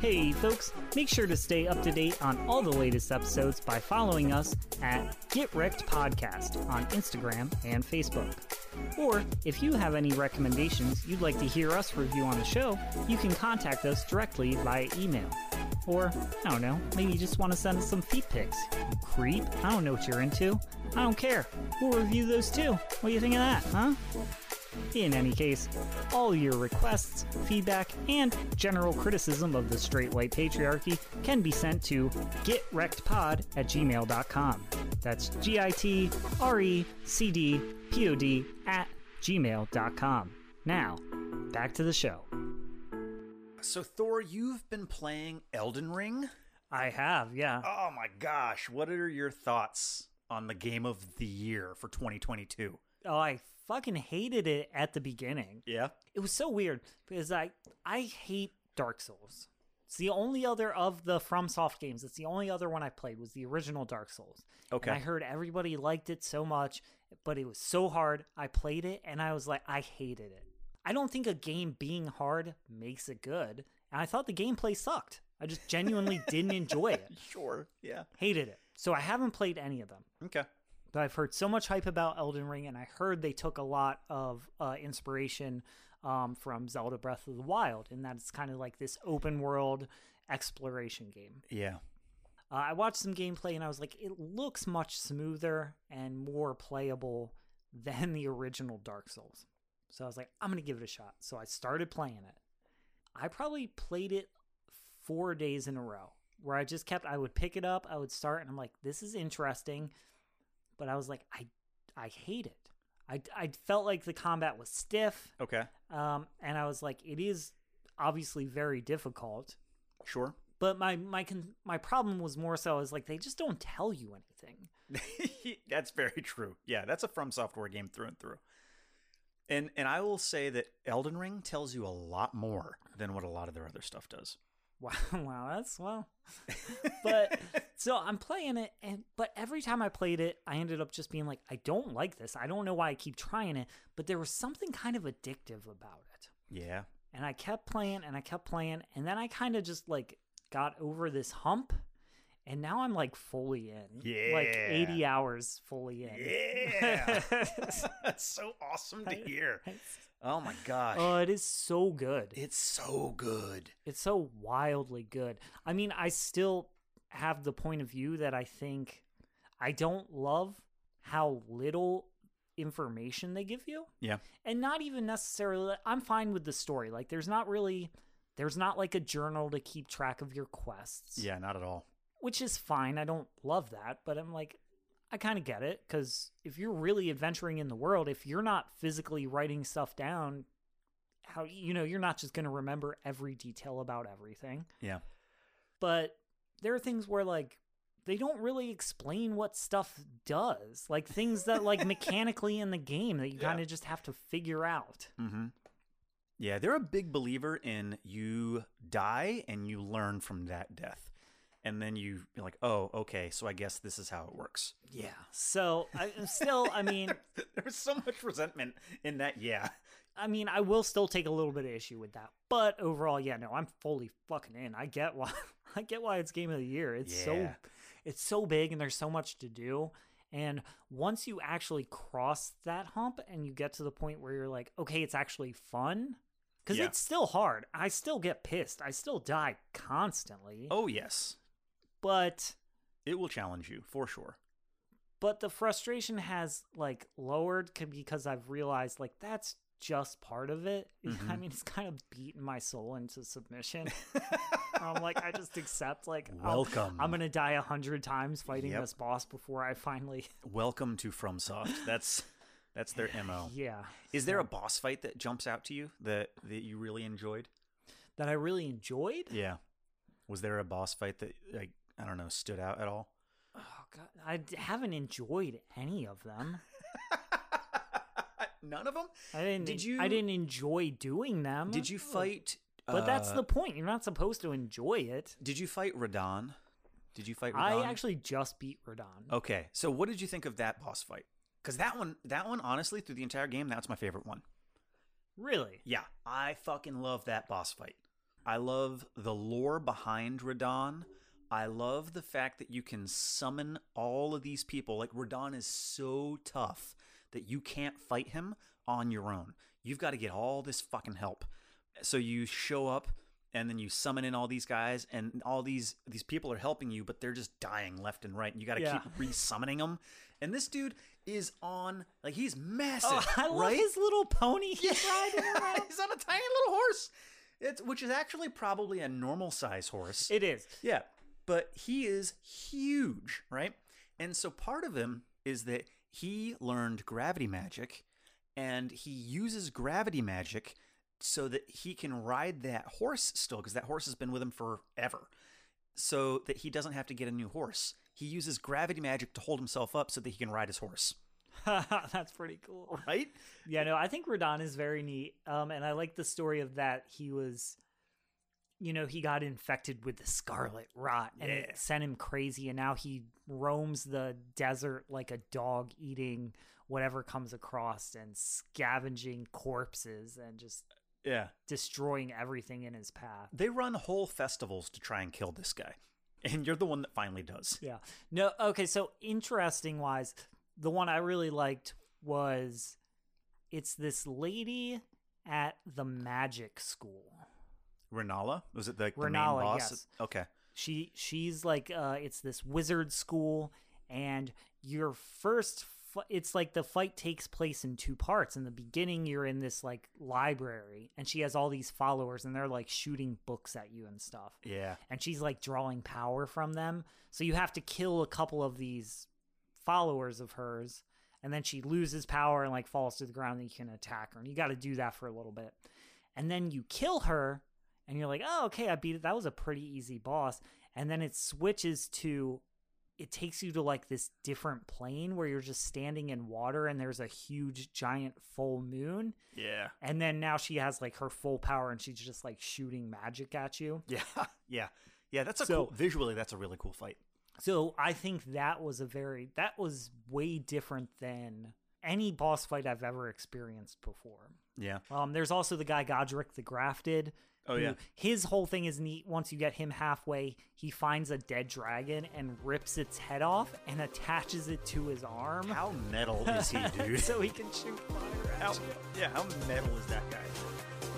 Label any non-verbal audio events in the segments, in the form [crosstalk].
Hey folks, make sure to stay up to date on all the latest episodes by following us at Get Wrecked Podcast on Instagram and Facebook. Or if you have any recommendations you'd like to hear us review on the show, you can contact us directly via email. Or, I don't know, maybe you just want to send us some feet pics. You creep. I don't know what you're into. I don't care. We'll review those too. What do you think of that, huh? In any case, all your requests, feedback, and general criticism of the straight white patriarchy can be sent to gitrecdpod at gmail.com. That's G I T R E C D P O D at gmail.com. Now, back to the show. So, Thor, you've been playing Elden Ring? I have, yeah. Oh my gosh, what are your thoughts on the game of the year for 2022? Oh, I fucking hated it at the beginning. Yeah. It was so weird because I I hate Dark Souls. It's the only other of the FromSoft games. It's the only other one I played was the original Dark Souls. Okay. And I heard everybody liked it so much, but it was so hard. I played it and I was like, I hated it. I don't think a game being hard makes it good. And I thought the gameplay sucked. I just genuinely [laughs] didn't enjoy it. Sure. Yeah. Hated it. So I haven't played any of them. Okay. But I've heard so much hype about Elden Ring, and I heard they took a lot of uh, inspiration um, from Zelda Breath of the Wild, and that it's kind of like this open world exploration game. Yeah. Uh, I watched some gameplay, and I was like, it looks much smoother and more playable than the original Dark Souls. So I was like, I'm going to give it a shot. So I started playing it. I probably played it four days in a row where I just kept, I would pick it up, I would start, and I'm like, this is interesting but I was like, I I hate it. I, I felt like the combat was stiff, Okay. um, and I was like, it is obviously very difficult. Sure. But my my con- my problem was more so is like they just don't tell you anything. [laughs] that's very true. Yeah, that's a From Software game through and through. And and I will say that Elden Ring tells you a lot more than what a lot of their other stuff does. [laughs] Wow, wow, that's well. but [laughs] so I'm playing it, and but every time I played it, I ended up just being like, I don't like this. I don't know why I keep trying it, but there was something kind of addictive about it. Yeah. and I kept playing and I kept playing and then I kind of just like got over this hump and now I'm like fully in. Yeah. Like 80 hours fully in. Yeah. [laughs] that's so awesome to hear. Oh my gosh. Oh, it is so good. it's so good. It's so wildly good. I mean, I still have the point of view that I think I don't love how little information they give you. Yeah. and not even necessarily i'm fine with the story like there's not really there's not like a journal to keep track of your quests Yeah, not at all. which is fine i don't love that but i'm like i kind of get it because if you're really adventuring in the world if you're not physically writing stuff down how you know you're not just going to remember every detail about everything Yeah. but there are things where like they don't really explain what stuff does like things that like [laughs] mechanically in the game that you kind of just have to figure out mm-hmm. Yeah, they're a big believer in you die and you learn from that death. And then you you're like, oh, okay, so I guess this is how it works. Yeah. So I still, I mean, [laughs] There's so much resentment in that. Yeah. I mean, I will still take a little bit of issue with that, but overall, yeah, no, I'm fully fucking in. I get why, [laughs] I get why it's game of the year. It's Yeah. so, it's so big, and there's so much to do. And once you actually cross that hump and you get to the point where you're like, okay, it's actually fun, because Yeah. it's still hard. I still get pissed. I still die constantly, Oh, yes. But It will challenge you for sure. but the frustration has like lowered because I've realized like that's just part of it. [laughs] Mm-hmm. I mean, it's kind of beaten my soul into submission. I'm [laughs] like, I just accept like Welcome. I'm gonna die a hundred times fighting Yep. this boss before I finally. [laughs] Welcome to FromSoft. That's that's their MO. Yeah, Is there a boss fight that jumps out to you that that you really enjoyed? that I really enjoyed. Yeah. Was there a boss fight that like I don't know stood out at all? Oh god, I haven't enjoyed any of them. [laughs] None of them. I didn't. Did you- I didn't enjoy doing them. Did you fight? But that's uh, the point. You're not supposed to enjoy it. Did you fight Radahn? Did you fight Radahn? I actually just beat Radahn. Okay, so what did you think of that boss fight? Because that one, that one, honestly, through the entire game, that's my favorite one. Really? Yeah, I fucking love that boss fight. I love the lore behind Radahn. I love the fact that you can summon all of these people. Like Radahn is so tough that you can't fight him on your own. You've got to get all this fucking help. So you show up and then you summon in all these guys and all these these people are helping you but they're just dying left and right and you got to Yeah. keep re-summoning them. And this dude is on like he's massive, Oh, [laughs] I love right? his little pony he's riding [laughs] around. He's on a tiny little horse. It's which is actually probably a normal size horse. It is. yeah, but he is huge, right? And so part of him is that he learned gravity magic and he uses gravity magic so that he can ride that horse still because that horse has been with him forever. So that he doesn't have to get a new horse. He uses gravity magic to hold himself up so that he can ride his horse. [laughs] That's pretty cool. Right? Yeah, no, I think Radahn is very neat. Um, and I like the story of that he was, you know, he got infected with the scarlet rot and Yeah. it sent him crazy. And now he roams the desert like a dog eating whatever comes across and scavenging corpses and just Yeah. destroying everything in his path. They run whole festivals to try and kill this guy. And you're the one that finally does. Yeah. No, okay, so interesting wise, the one I really liked was it's this lady at the magic school. Renala? Was it the, the main Renala, boss? yes. Okay. She she's like uh it's this wizard school and your first fi- it's like the fight takes place in two parts. In the beginning you're in this like library and she has all these followers and they're like shooting books at you and stuff. Yeah. and she's like drawing power from them. So you have to kill a couple of these followers of hers, and then she loses power and like falls to the ground. And you can attack her, and you got to do that for a little bit, and then you kill her, and you're like, oh, okay, I beat it. That was a pretty easy boss. And then it switches to. It takes you to like this different plane where you're just standing in water and there's a huge giant full moon. Yeah. And then now she has like her full power and she's just like shooting magic at you. [laughs] Yeah. Yeah. Yeah. That's a So- cool. Visually, that's a really cool fight. So I think that was a very that was way different than any boss fight I've ever experienced before. Yeah. Um, there's also the guy Godrick the Grafted. Oh, yeah. his whole thing is neat. Once you get him halfway, he finds a dead dragon and rips its head off and attaches it to his arm, How metal is he, [laughs] dude? so he can shoot fire at how, you. yeah. How metal is that guy?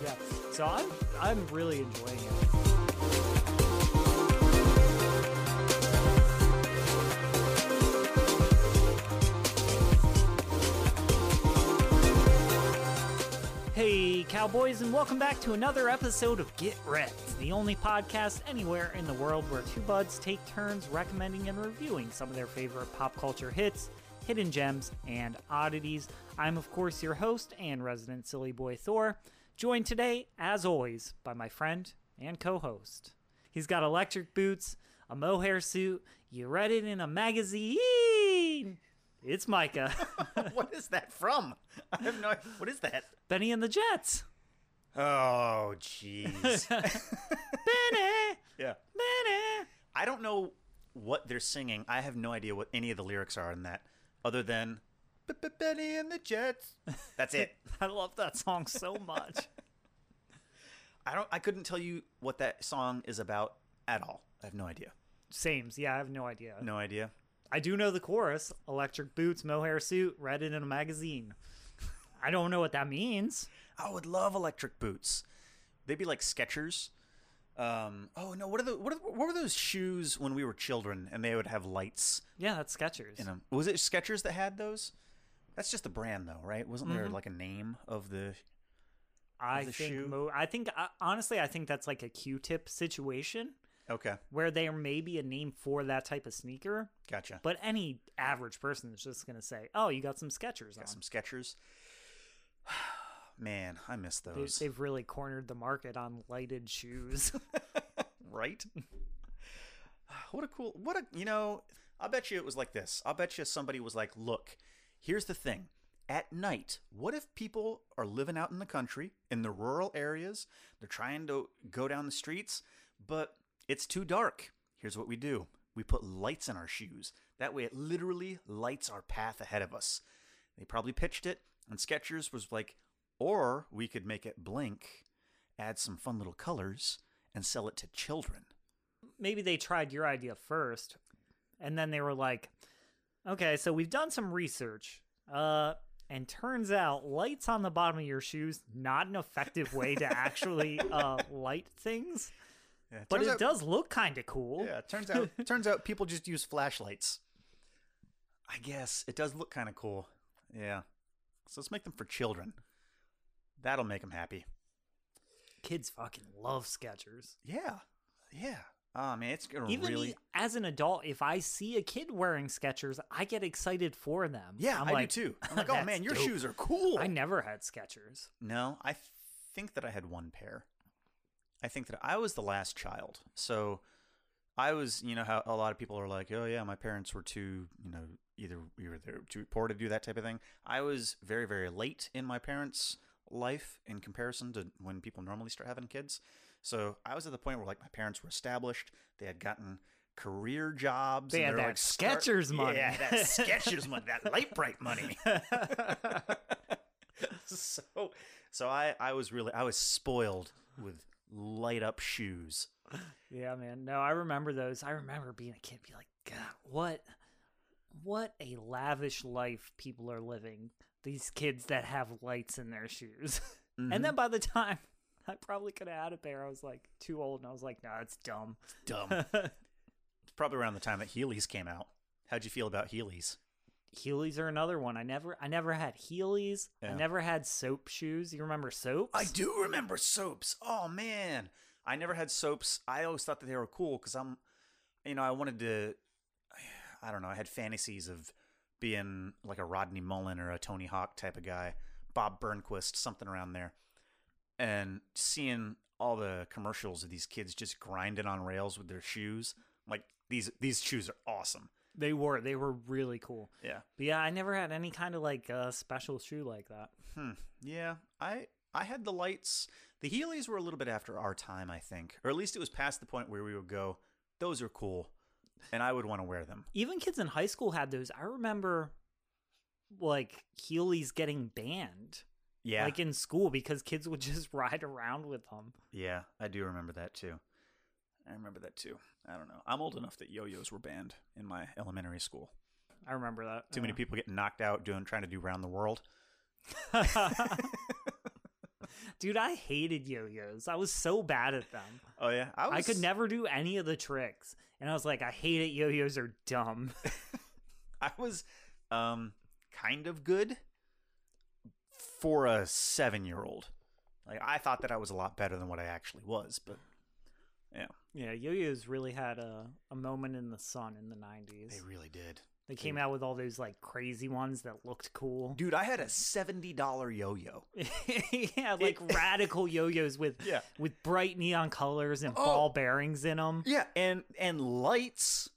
Yeah. So I'm I'm really enjoying it. Hey, cowboys, and welcome back to another episode of Get Wrecked, the only podcast anywhere in the world where two buds take turns recommending and reviewing some of their favorite pop culture hits, hidden gems, and oddities. I'm, of course, your host and resident silly boy Thor, joined today, as always, by my friend and co host. He's got electric boots, a mohair suit, you read it in a magazine. It's Micah, [laughs] what is that from? I have no. What is that? Benny and the Jets. Oh, jeez. [laughs] Benny, yeah. Benny. I don't know what they're singing. I have no idea what any of the lyrics are in that, other than Benny and the Jets." That's it. [laughs] I love that song so much. I don't. I couldn't tell you what that song is about at all. I have no idea. Sames, yeah, I have no idea. No idea. I do know the chorus: electric boots, mohair suit, read it in a magazine. I don't know what that means. I would love electric boots. They'd be like Skechers. Um, oh no! What are the what, are, what were those shoes when we were children and they would have lights Yeah, that's Skechers. in them? Was it Skechers that had those? That's just the brand though, right? Wasn't there like a name of the? I the think. shoe? Mo- I think uh, honestly, I think that's like a Q-tip situation Okay, where there may be a name for that type of sneaker, gotcha. but any average person is just gonna say, "Oh, you got some Skechers on." Got some Skechers. [sighs] Man, I miss They, those. they've really cornered the market on lighted shoes. [laughs] [laughs] right? [sighs] what a cool what a you know, I'll bet you it was like this. I'll bet you somebody was like, "Look, here's the thing. At night, what if people are living out in the country, in the rural areas, they're trying to go down the streets, but it's too dark. Here's what we do. We put lights in our shoes. That way it literally lights our path ahead of us." They probably pitched it, and Skechers was like, Or we could make it blink, add some fun little colors, and sell it to children. Maybe they tried your idea first, and then they were like, "Okay, so we've done some research. Uh, and turns out lights on the bottom of your shoes not an effective way to actually uh, [laughs] light things, Yeah, but it out- does look kind of cool." Yeah, turns out [laughs] turns out people just use flashlights. I guess it does look kind of cool. Yeah. So let's make them for children. That'll make them happy. Kids fucking love Skechers. Yeah. Yeah. Oh man, it's gonna Even really as an adult, if I see a kid wearing Skechers, I get excited for them. Yeah, I'm I like, do too. I'm [laughs] like, oh man, your dope." shoes are cool. I never had Skechers. No, I think that I had one pair. I think that I was the last child. So I was, you know, how a lot of people are like, oh, yeah, my parents were too, you know, either we were there too poor to do that type of thing. I was very, very late in my parents' life in comparison to when people normally start having kids. So I was at the point where, like, my parents were established, they had gotten career jobs. They and had that like, start- money. Yeah, that [laughs] Skechers money, that light bright money. [laughs] [laughs] so so I I was really I was spoiled with light up shoes. Yeah, man. No, I remember those. I remember being a kid, be like, God, what, what a lavish life people are living. These kids that have lights in their shoes, Mm-hmm. [laughs] and then by the time [laughs] I probably could have had a pair, I was like too old, and I was like, Nah, it's dumb. dumb. [laughs] it's probably around the time that Heelys came out. How'd you feel about Heelys? Heelys are another one. I never, I never had Heelys. I never had soap shoes. You remember soaps? I do remember soaps. Oh man, I never had soaps. I always thought that they were cool because I'm, you know, I wanted to. [sighs] I don't know. I had fantasies of being like a Rodney Mullen or a Tony Hawk type of guy, Bob Burnquist, something around there, and seeing all the commercials of these kids just grinding on rails with their shoes. Like these these shoes are awesome. They were, they were really cool. Yeah. But yeah, I never had any kind of like uh, special shoe like that. Hmm. Yeah. I I had the lights. The Heelys were a little bit after our time, I think, or at least it was past the point where we would go, "Those are cool," and I would want to wear them. even kids in high school had those. I remember like Heelys getting banned Yeah. like in school because kids would just [laughs] ride around with them. yeah, I do remember that too. I remember that too. I don't know. I'm old enough that yo-yos were banned in my elementary school. I remember that. Too many people getting knocked out doing trying to do round the world. [laughs] [laughs] Dude, I hated yo-yos. I was so bad at them. Oh yeah, I, was, I could never do any of the tricks. And I was like, I hate it. Yo-yos are dumb. [laughs] I was um kind of good for a 7-year-old. Like I thought that I was a lot better than what I actually was, but yeah, yeah, yo-yos really had a, a moment in the sun in the 90s. they really did. They came out with all those like crazy ones that looked cool. Dude, I had a $70 yo-yo. [laughs] yeah, like [laughs] radical yo-yos with Yeah. with bright neon colors and Oh. ball bearings in them. Yeah, and and lights.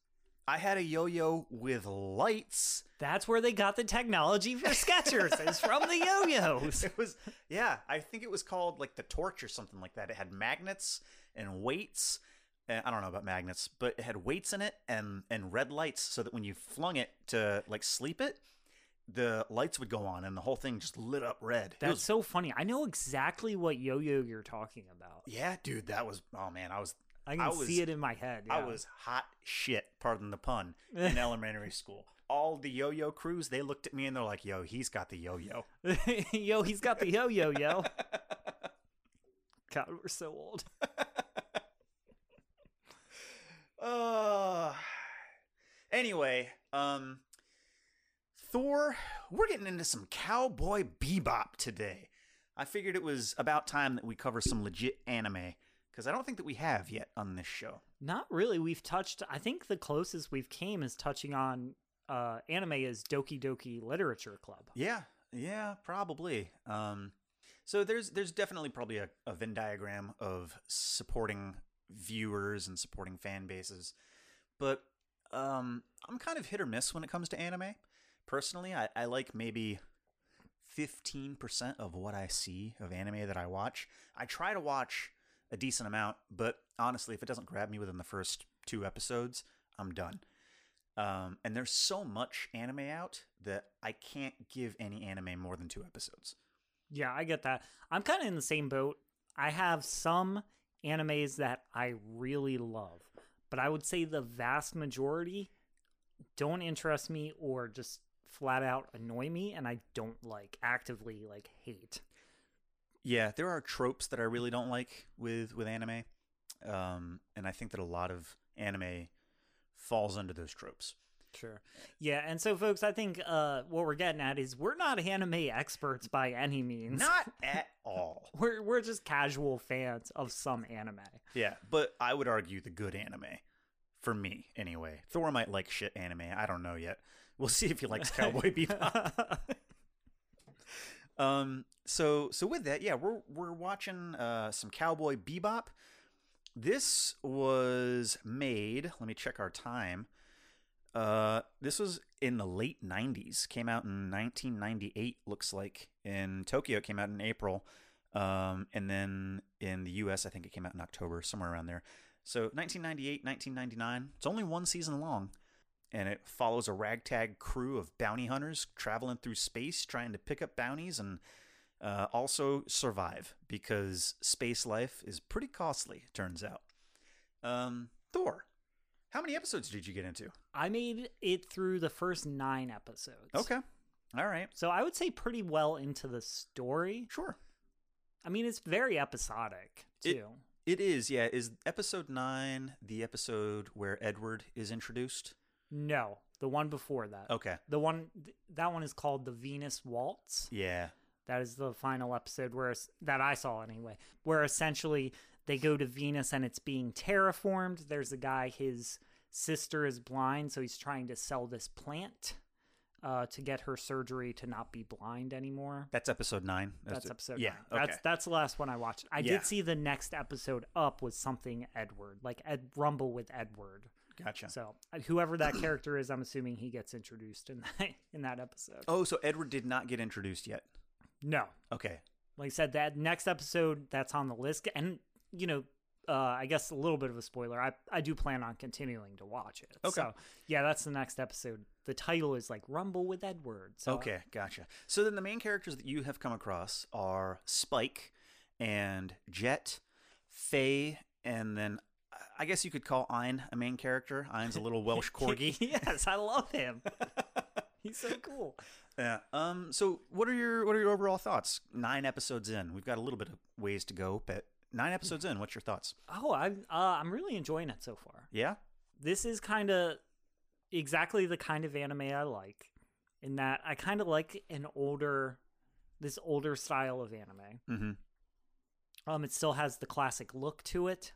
I had a yo-yo with lights. That's where they got the technology for Skechers. is [laughs] from the yo-yos. It was yeah, I think it was called like the torch or something like that. It had magnets and weights. Uh, I don't know about magnets, but it had weights in it and and red lights so that when you flung it to like sleep it, the lights would go on and the whole thing just lit up red. That's was- so funny. I know exactly what yo-yo you're talking about. yeah, dude, that was oh man, I was I can I was- see it in my head. I was hot shit, pardon the pun, [laughs] in elementary school. All the yo-yo crews, they looked at me and they're like, "Yo, he's got the yo-yo." [laughs] yo, he's got the yo-yo, yo. [laughs] God, we're so old. Uh anyway, um Thor, we're getting into some cowboy bebop today. I figured it was about time that we cover some legit anime because I don't think that we have yet on this show. Not really. We've touched. I think the closest we've came is touching on uh, anime is Doki Doki Literature Club. Yeah, yeah, probably. Um, so there's there's definitely probably a, a Venn diagram of supporting viewers and supporting fan bases, but um, I'm kind of hit or miss when it comes to anime. Personally, I, I like maybe 15% of what I see of anime that I watch. I try to watch a decent amount, but honestly, if it doesn't grab me within the first two episodes, I'm done. Um, and there's so much anime out that I can't give any anime more than two episodes. Yeah, I get that. I'm kind of in the same boat. I have some animes that I really love, but I would say the vast majority don't interest me or just flat out annoy me and I don't like actively like hate. Yeah, there are tropes that I really don't like with with anime, um, and I think that a lot of anime falls under those tropes. Sure. Yeah, and so folks, I think uh what we're getting at is we're not anime experts by any means. Not [laughs] at all. we're we're just casual fans of some anime. Yeah, but I would argue the good anime, for me anyway. Thor might like shit anime. I don't know yet. We'll [laughs] see if he likes Cowboy [laughs] Bebop. Um, so so with that, yeah, we're we're watching uh, some Cowboy Bebop. This was made. Let me check our time. Uh, this was in the late '90s. Came out in 1998. Looks like in Tokyo, it came out in April, um, and then in the U.S., I think it came out in October, somewhere around there. So 1998, 1999. It's only one season long and it follows a ragtag crew of bounty hunters traveling through space trying to pick up bounties and uh, also survive because space life is pretty costly, turns out. Um, Thor, how many episodes did you get into? I made it through the first nine episodes. Okay. All right. So I would say pretty well into the story. Sure. I mean, it's very episodic too. It, it is, yeah. Is episode nine the episode where Edward is introduced? No, the one before that. Okay. The one that one is called the Venus Waltz. Yeah. That is the final episode where that I saw anyway, where essentially they go to Venus and it's being terraformed. There's a guy, his sister is blind, so he's trying to sell this plant uh, to get her surgery to not be blind anymore. That's episode nine. That's, that's episode yeah, nine. Okay. That's that's the last one I watched. I Yeah. did see the next episode up was something Edward, like Ed Rumble with Edward. Gotcha. So uh, whoever that character is, I'm assuming he gets introduced in that [laughs] in that episode. Oh, so Edward did not get introduced yet. No, Okay. like I said, that next episode that's on the list, and you know, uh, I guess a little bit of a spoiler. I I do plan on continuing to watch it. Okay. So yeah, that's the next episode. The title is like Rumble with Edward. So Okay, gotcha. So then the main characters that you have come across are Spike and Jet, Faye, and then I guess you could call Ein a main character. Ein's a little Welsh [laughs] corgi. [laughs] yes, I love him. [laughs] He's so cool. yeah. Um. So what are your what are your overall thoughts? Nine episodes in, we've got a little bit of ways to go, but nine episodes in, what's your thoughts? Oh, I'm uh, I'm really enjoying it so far. Yeah. This is kind of exactly the kind of anime I like. In that I kind of like an older, this older style of anime. Mm-hmm. Um, it still has the classic look to it.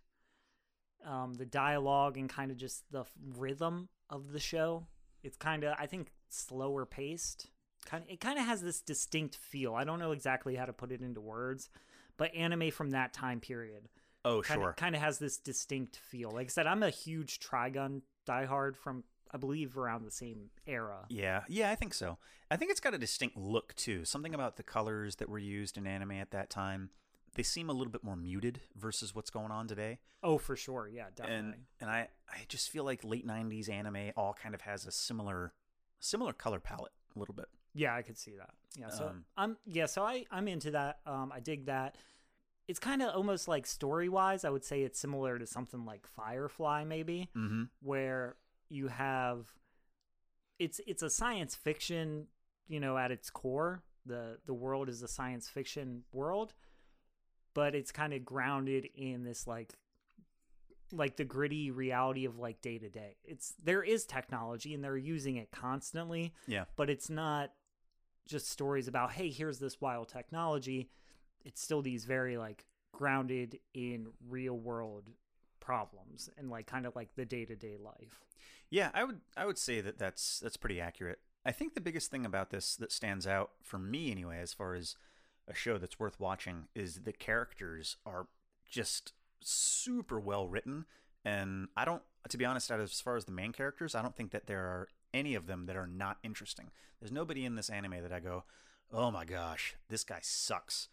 Um, the dialogue and kind of just the rhythm of the show. It's kind of, I think, slower paced. Kind of, it kind of has this distinct feel. I don't know exactly how to put it into words, but anime from that time period Oh, kind sure. kind of has this distinct feel. Like I said, I'm a huge Trigun diehard from I believe around the same era. Yeah, yeah, I think so. I think it's got a distinct look too. Something about the colors that were used in anime at that time. They seem a little bit more muted versus what's going on today. Oh, for sure, yeah, definitely. And and I I just feel like late 90s anime all kind of has a similar similar color palette a little bit. Yeah, I could see that. Yeah, so Um, I'm yeah, so I I'm into that. Um, I dig that. It's kind of almost like story wise. I would say it's similar to something like Firefly, maybe, Mhm. where you have it's it's a science fiction, you know, at its core. the The world is a science fiction world, but it's kind of grounded in this like like the gritty reality of like day to day. It's there is technology and they're using it constantly Yeah. but it's not just stories about hey here's this wild technology. It's still these very like grounded in real world problems and like kind of like the day-to-day life. Yeah, I would I would say that that's that's pretty accurate. I think the biggest thing about this that stands out for me anyway as far as a show that's worth watching is the characters are just super well written. And I don't to be honest as far as the main characters, I don't think that there are any of them that are not interesting. There's nobody in this anime that I go, "Oh my gosh, this guy sucks."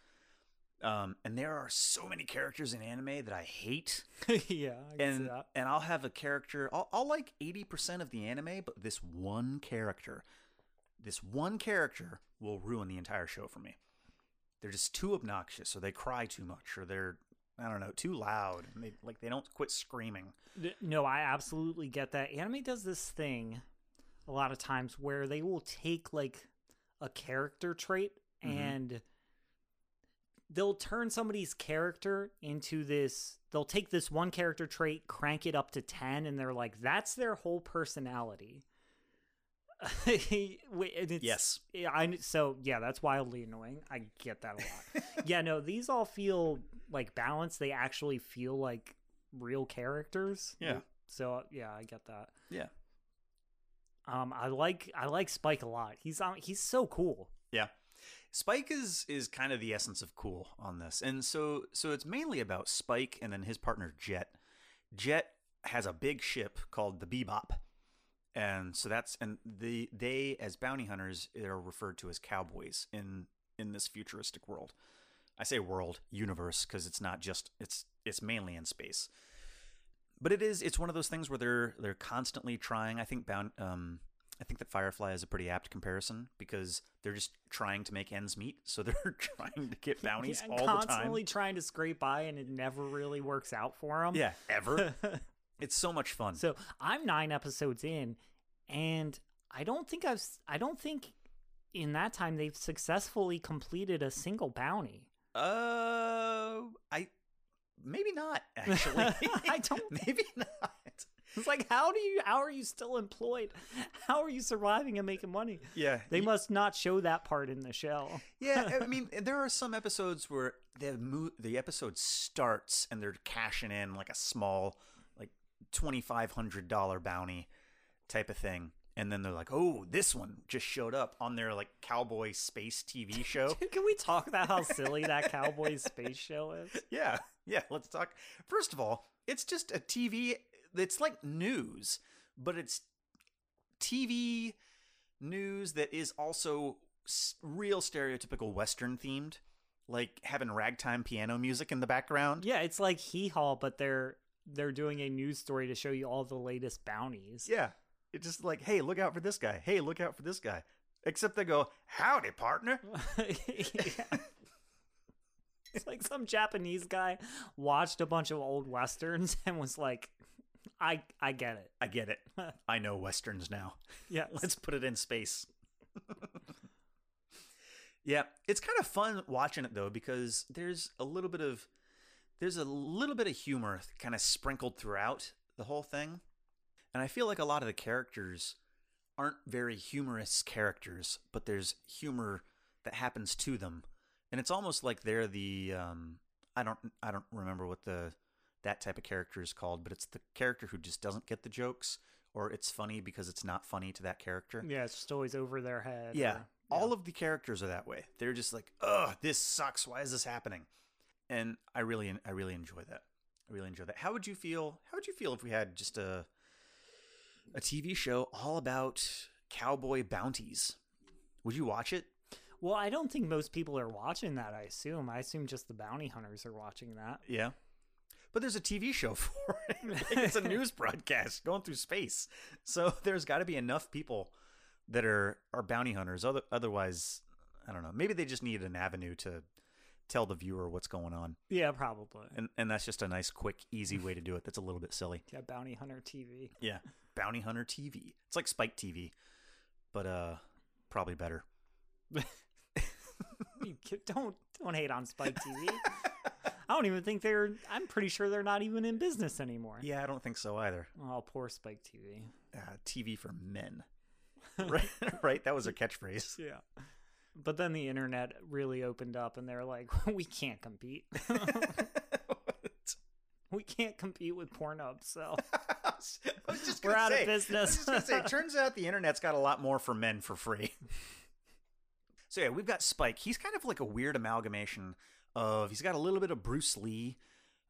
Um, and there are so many characters in anime that I hate [laughs] yeah I and that. and I'll have a character. I'll, I'll like eighty percent of the anime, but this one character, this one character will ruin the entire show for me. they're just too obnoxious or they cry too much or they're I don't know, too loud. And they like they don't quit screaming. No, I absolutely get that. Anime does this thing a lot of times where they will take like a character trait Mhm. and they'll turn somebody's character into this they'll take this one character trait, crank it up to 10 and they're like that's their whole personality. [laughs] And it's- Yes. yeah, I so yeah, that's wildly annoying. I get that a lot. [laughs] yeah, no, these all feel like balanced. They actually feel like real characters. Yeah. So yeah, I get that. Yeah. Um, I like I like Spike a lot. He's on. He's so cool. Yeah. Spike is is kind of the essence of cool on this. And so so it's mainly about Spike and then his partner Jet. Jet has a big ship called the Bebop. And so that's and the they as bounty hunters are referred to as cowboys in in this futuristic world. I say world, universe because it's not just it's it's mainly in space. But it is it's one of those things where they're they're constantly trying. I think bound um I think that Firefly is a pretty apt comparison because they're just trying to make ends meet. So [laughs] they're trying to get [laughs] bounties Yeah, all constantly the time. trying to scrape by, and it never really works out for them. Yeah, ever. [laughs] it's so much fun. so I'm nine episodes in, and I don't think I've I don't think in that time they've successfully completed a single bounty. Uh, I maybe not [laughs] actually. I don't- [laughs] maybe not. It's like, how do you? How are you still employed? How are you surviving and making money? Yeah, They y- must not show that part in the show. Yeah, I [laughs] mean, there are some episodes where the mo- the episode starts and they're cashing in like a small, like twenty five hundred dollar bounty type of thing, and then they're like, "Oh, this one just showed up on their like cowboy space TV [laughs] show." Can we talk about how [laughs] silly that cowboy space show is? yeah, yeah. Let's talk. First of all, it's just a TV. It's like news, but it's TV news that is also real stereotypical Western themed, like having ragtime piano music in the background. Yeah, it's like Hee Haw, but they're they're doing a news story to show you all the latest bounties. Yeah. It's just like, hey, look out for this guy. Hey, look out for this guy. Except they go, howdy, partner. [laughs] It's like some Japanese guy watched a bunch of old westerns [laughs] and was like, "I I get it." I get it. [laughs] I know westerns now. Yeah, Let's put it in space. yeah, it's kind of fun watching it though because there's a little bit of there's a little bit of humor kind of sprinkled throughout the whole thing. And I feel like a lot of the characters aren't very humorous characters, but there's humor that happens to them. And it's almost like they're the um I don't I don't remember what the that type of character is called, but it's the character who just doesn't get the jokes or it's funny because it's not funny to that character. yeah, it's just always over their head. Yeah. or- All of the characters are that way. They're just like, "Ugh, this sucks. Why is this happening?" And I really I really enjoy that. I really enjoy that. How would you feel? How would you feel if we had just a a TV show all about cowboy bounties? Would you watch it? Well, I don't think most people are watching that. I assume. I assume just the bounty hunters are watching that. Yeah. But there's a TV show [laughs] for it. Like, it's a [laughs] news broadcast going through space. So [laughs] there's got to be enough people that are are bounty hunters. Other, otherwise, I don't know. Maybe they just need an avenue to tell the viewer what's going on. Yeah, probably. And and that's just a nice, quick, easy way to do it. That's a little bit silly. Yeah, bounty hunter TV. Yeah. Bounty Hunter TV. It's like Spike TV, but uh, probably better. [laughs] Don't don't hate on Spike TV. I don't even think they're. I'm pretty sure they're not even in business anymore. Yeah, I don't think so either. Oh, poor Spike TV. Uh, TV for men. [laughs] right, right. That was a catchphrase. [laughs] Yeah. But then the internet really opened up, and they're like, [laughs] "We can't compete. [laughs] we can't compete with Pornhub." So [laughs] I was just We're out of business. I was just say, it turns out the internet's got a lot more for men for free. so yeah, we've got Spike. He's kind of like a weird amalgamation of. He's got a little bit of Bruce Lee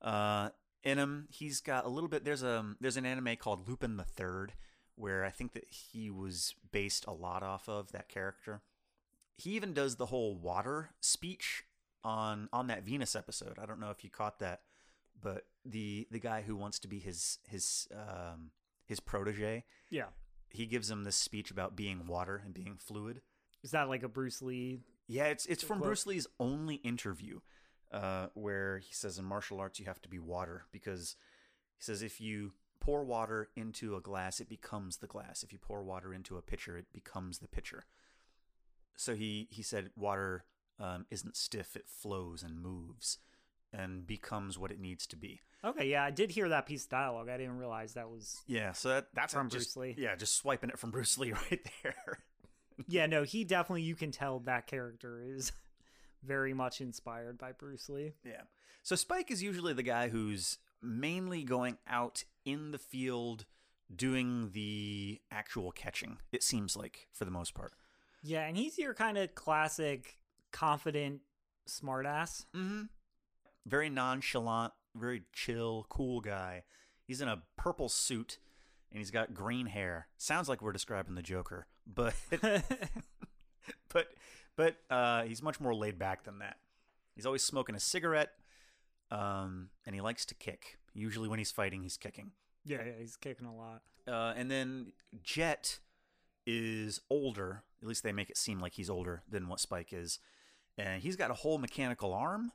uh, in him. He's got a little bit. There's a there's an anime called Lupin the Third, where I think that he was based a lot off of that character. He even does the whole water speech on on that Venus episode. I don't know if you caught that, but the the guy who wants to be his his um his protege, yeah, he gives him this speech about being water and being fluid. is that like a Bruce Lee Yeah, it's it's from quote. Bruce Lee's only interview, uh, where he says in martial arts you have to be water because he says if you pour water into a glass, it becomes the glass. If you pour water into a pitcher, it becomes the pitcher. So he he said water um, isn't stiff; it flows and moves and becomes what it needs to be. Okay, yeah, I did hear that piece of dialogue. I didn't realize that was. Yeah, so that, that's From just, Bruce Lee. Yeah, just swiping it from [laughs] Bruce Lee right there. [laughs] Yeah, no, he definitely. You can tell that character is [laughs] very much inspired by Bruce Lee. Yeah. So Spike is usually the guy who's mainly going out in the field doing the actual catching, it seems like, for the most part. Yeah, and he's your kind of classic, confident, smartass. Mm-hmm. Very nonchalant, very chill, cool guy. He's in a purple suit and he's got green hair. Sounds like we're describing the Joker, [laughs] but [laughs] but but uh, he's much more laid back than that. He's always smoking a cigarette, um, and he likes to kick. Usually, when he's fighting, he's kicking. yeah, yeah, he's kicking a lot. Uh, and then Jet is older. At least they make it seem like he's older than what Spike is. And he's got a whole mechanical arm.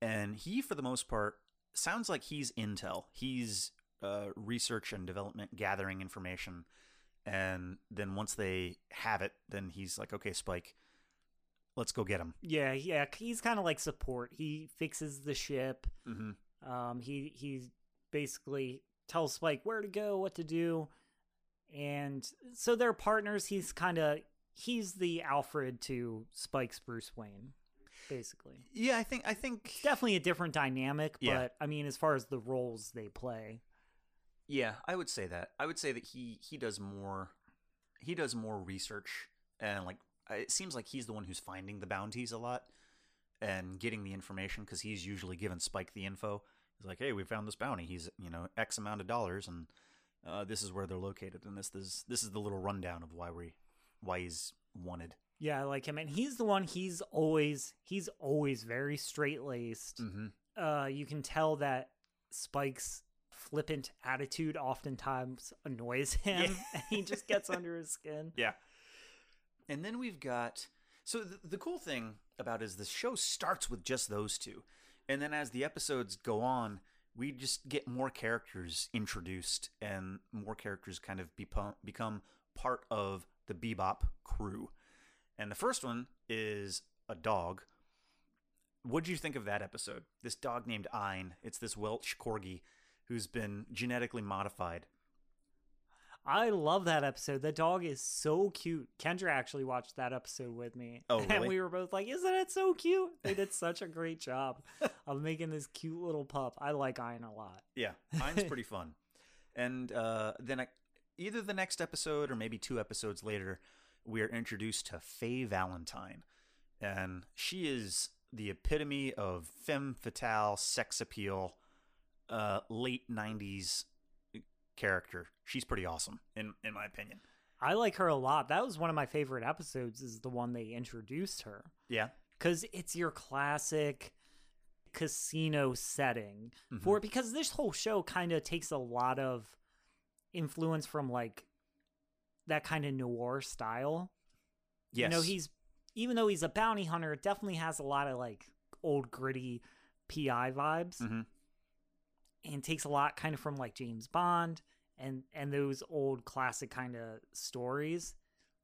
And he, for the most part, sounds like he's intel. He's uh, research and development, gathering information. And then once they have it, then he's like, okay, Spike, let's go get him. Yeah, yeah, he's kind of like support. He fixes the ship. Mm-hmm. Um, he he basically tells Spike where to go, what to do, and so they're partners. He's kind of he's the Alfred to Spike's Bruce Wayne, basically. Yeah, I think I think It's definitely a different dynamic, but Yeah. I mean, as far as the roles they play, Yeah, I would say that. I would say that he he does more he does more research and like it seems like he's the one who's finding the bounties a lot and getting the information cuz he's usually giving Spike the info. He's like, "Hey, we found this bounty. He's, you know, X amount of dollars and uh, this is where they're located and this this this is the little rundown of why we why he's wanted." yeah, I like him, and he's the one. He's always he's always very straight laced. Mhm. uh, you can tell that Spike's flippant attitude oftentimes annoys [laughs] him, Yeah. and he just gets under his skin. [laughs] Yeah. And then we've got so the, the cool thing about it is the show starts with just those two, and then as the episodes go on, we just get more characters introduced, and more characters kind of become become part of the Bebop crew. And the first one is a dog. What do you think of that episode? This dog named Ein. It's this Welsh corgi who's been genetically modified. I love that episode. The dog is so cute. Kendra actually watched that episode with me. Oh, [laughs] And we were both like, Isn't it so cute? They did such a great job [laughs] of making this cute little pup. I like Ein a lot. Yeah, mine's pretty fun. And uh, then I, either the next episode or maybe two episodes later, we are introduced to Faye Valentine, and she is the epitome of femme fatale, sex appeal, uh, late '90s character. She's pretty awesome, in in my opinion. I like her a lot. That was one of my favorite episodes, is the one they introduced her. Yeah, because it's your classic casino setting Mhm. for because this whole show kind of takes a lot of influence from like that kind of noir style. yes, You know, he's even though he's a bounty hunter, it definitely has a lot of like old gritty PI vibes Mhm. and takes a lot kind of from like James Bond and and those old classic kind of stories.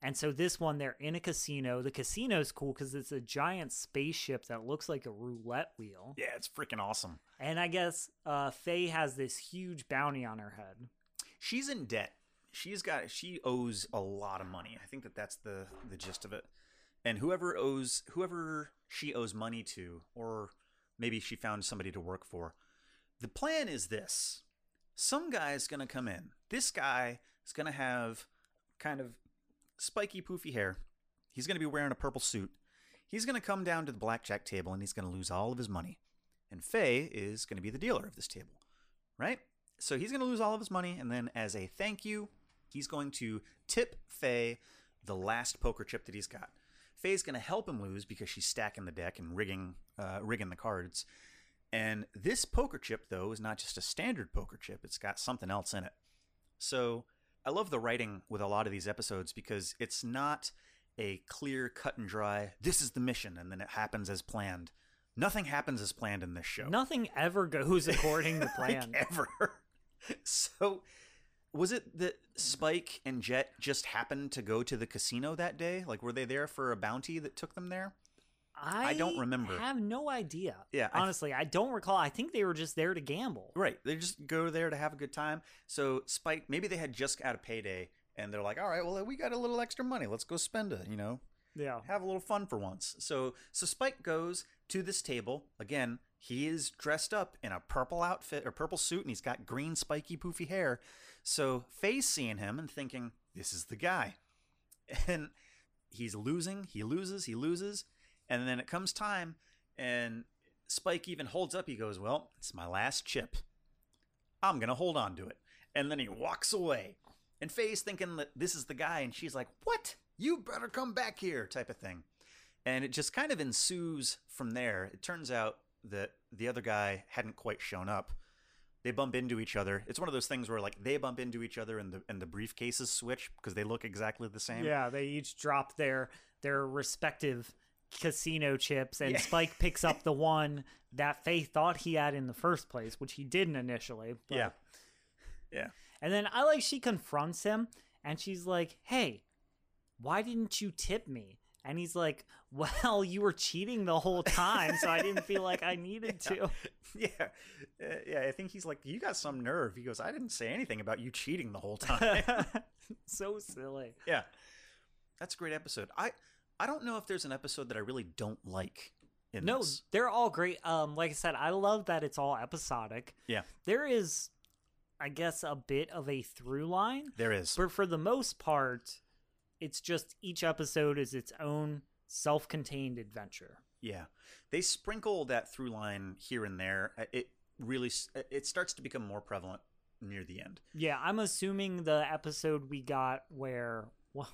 And so this one they're in a casino. The casino's cool cuz it's a giant spaceship that looks like a roulette wheel. yeah, it's freaking awesome. And I guess uh Faye has this huge bounty on her head. She's in debt. She's got she owes a lot of money. I think that that's the the gist of it. And whoever owes whoever she owes money to or maybe she found somebody to work for. The plan is this. Some guy's going to come in. This guy is going to have kind of spiky poofy hair. He's going to be wearing a purple suit. He's going to come down to the blackjack table and he's going to lose all of his money. And Faye is going to be the dealer of this table. Right? So he's going to lose all of his money, and then as a thank you, he's going to tip Faye the last poker chip that he's got. Faye's going to help him lose because she's stacking the deck and rigging, uh, rigging the cards. And this poker chip, though, is not just a standard poker chip; it's got something else in it. So I love the writing with a lot of these episodes because it's not a clear cut and dry this is the mission and then it happens as planned. Nothing happens as planned in this show. Nothing ever goes according to [laughs] plan. like ever. [laughs] so was it that Spike and Jet just happened to go to the casino that day? Like were they there for a bounty that took them there? I, don't remember. I have no idea. Yeah, I- honestly, I don't recall. I think they were just there to gamble. Right. They just go there to have a good time. So Spike, maybe they had just got a payday and they're like, "All right, well, we got a little extra money. Let's go spend it, you know. Yeah. Have a little fun for once." So so Spike goes to this table. Again, he is dressed up in a purple outfit or purple suit and he's got green spiky poofy hair. So Faye's seeing him and thinking, "This is the guy." [laughs] And he's losing, he loses, he loses, and then it comes time and Spike even holds up. He goes, "Well, it's my last chip. I'm gonna hold on to it." And then he walks away. And Faye's thinking that this is the guy, and she's like, "What? You better come back here," type of thing. And it just kind of ensues from there. It turns out that the other guy hadn't quite shown up. They bump into each other. It's one of those things where like they bump into each other and the and the briefcases switch because they look exactly the same. Yeah, they each drop their their respective casino chips, and Yeah. Spike [laughs] picks up the one that Faye thought he had in the first place, which he didn't initially. but- Yeah. Yeah. And then I like she confronts him, and she's like, "Hey, why didn't you tip me?" And he's like, "Well, you were cheating the whole time, so I didn't feel like I [laughs] needed to." Yeah. Uh, yeah, I think he's like, "You got some nerve." He goes, "I didn't say anything about you cheating the whole time." [laughs] so silly. Yeah. That's a great episode. I I don't know if there's an episode that I really don't like in No, this. they're all great. Um, like I said, I love that it's all episodic. Yeah. There is, I guess, a bit of a through line, There is. but for the most part, it's just each episode is its own self-contained adventure. Yeah. They sprinkle that through line here and there. Uh, It really it starts to become more prevalent near the end. Yeah, I'm assuming the episode we got where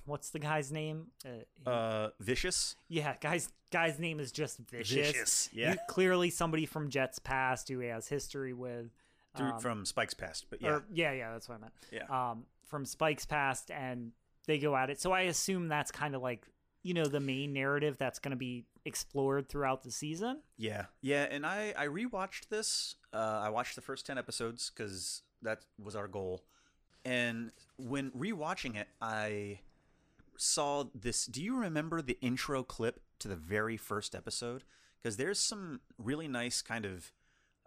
what's the guy's name? Uh, Uh Vicious? yeah, guy's guy's name is just vicious. Vicious, yeah. You- clearly somebody from Jet's past who he has history with. Through, um, from Spike's past, but yeah. Or, yeah, yeah, that's what I meant. Yeah. Um, from Spike's past, and they go at it. So I assume that's kind of like you know the main narrative that's going to be explored throughout the season. Yeah, yeah, and I I rewatched this. Uh, I watched the first ten episodes because that was our goal. And when rewatching it, I saw this. Do you remember the intro clip to the very first episode? Because there's some really nice kind of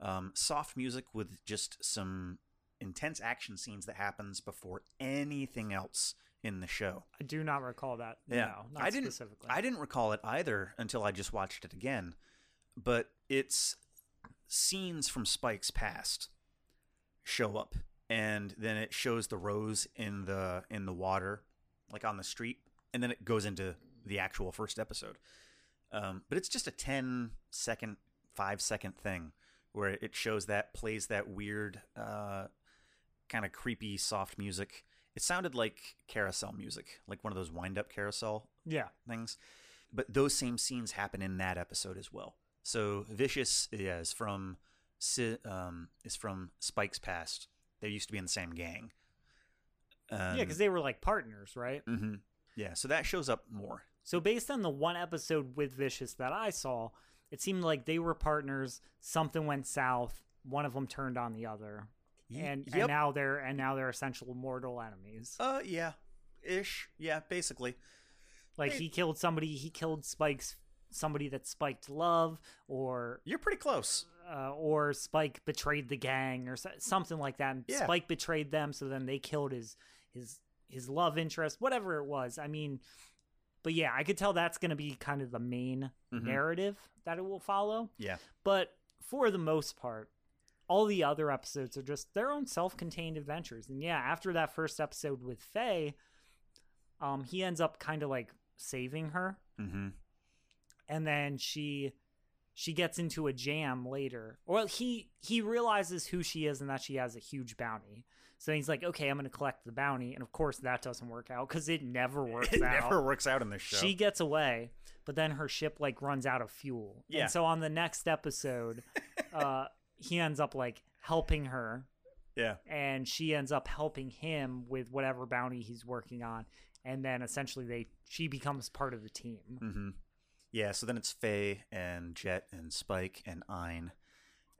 um, soft music with just some intense action scenes that happens before anything else in the show. I do not recall that. Yeah, no, not I didn't. specifically. I didn't recall it either until I just watched it again. But it's scenes from Spike's past show up, and then it shows the rose in the in the water, like on the street, and then it goes into the actual first episode. Um, but it's just a 10 second, five second thing where it shows that plays that weird, uh, kind of creepy, soft music. It sounded like carousel music, like one of those wind up carousel yeah, things. But those same scenes happen in that episode as well. So Vicious yeah, is from um, is from Spike's past. They used to be in the same gang. Um, yeah, because they were like partners, right? mhm. yeah. So that shows up more. So based on the one episode with Vicious that I saw, it seemed like they were partners. Something went south. One of them turned on the other, and yep. and now they're and now they're essential mortal enemies. uh, yeah, ish. Yeah, basically. Like Hey. he killed somebody. He killed Spike's somebody that spiked love, or You're pretty close. uh, or Spike betrayed the gang, or so, something like that. And Yeah. Spike betrayed them, so then they killed his his his love interest, whatever it was. I mean, but yeah, I could tell that's going to be kind of the main Mhm. narrative that it will follow. Yeah. But for the most part, all the other episodes are just their own self-contained adventures. And yeah, after that first episode with Faye, um, he ends up kind of like saving her Mm-hmm. and then she she gets into a jam later or he he realizes who she is and that she has a huge bounty so he's like okay i'm gonna collect the bounty and of course that doesn't work out because it never [laughs] works It out never works out in this show. she gets away but then her ship like runs out of fuel Yeah. and so on the next episode [laughs] uh he ends up like helping her yeah. and she ends up helping him with whatever bounty he's working on and then essentially they she becomes part of the team. Mm-hmm. Yeah, so then it's Faye and Jet and Spike and Ein.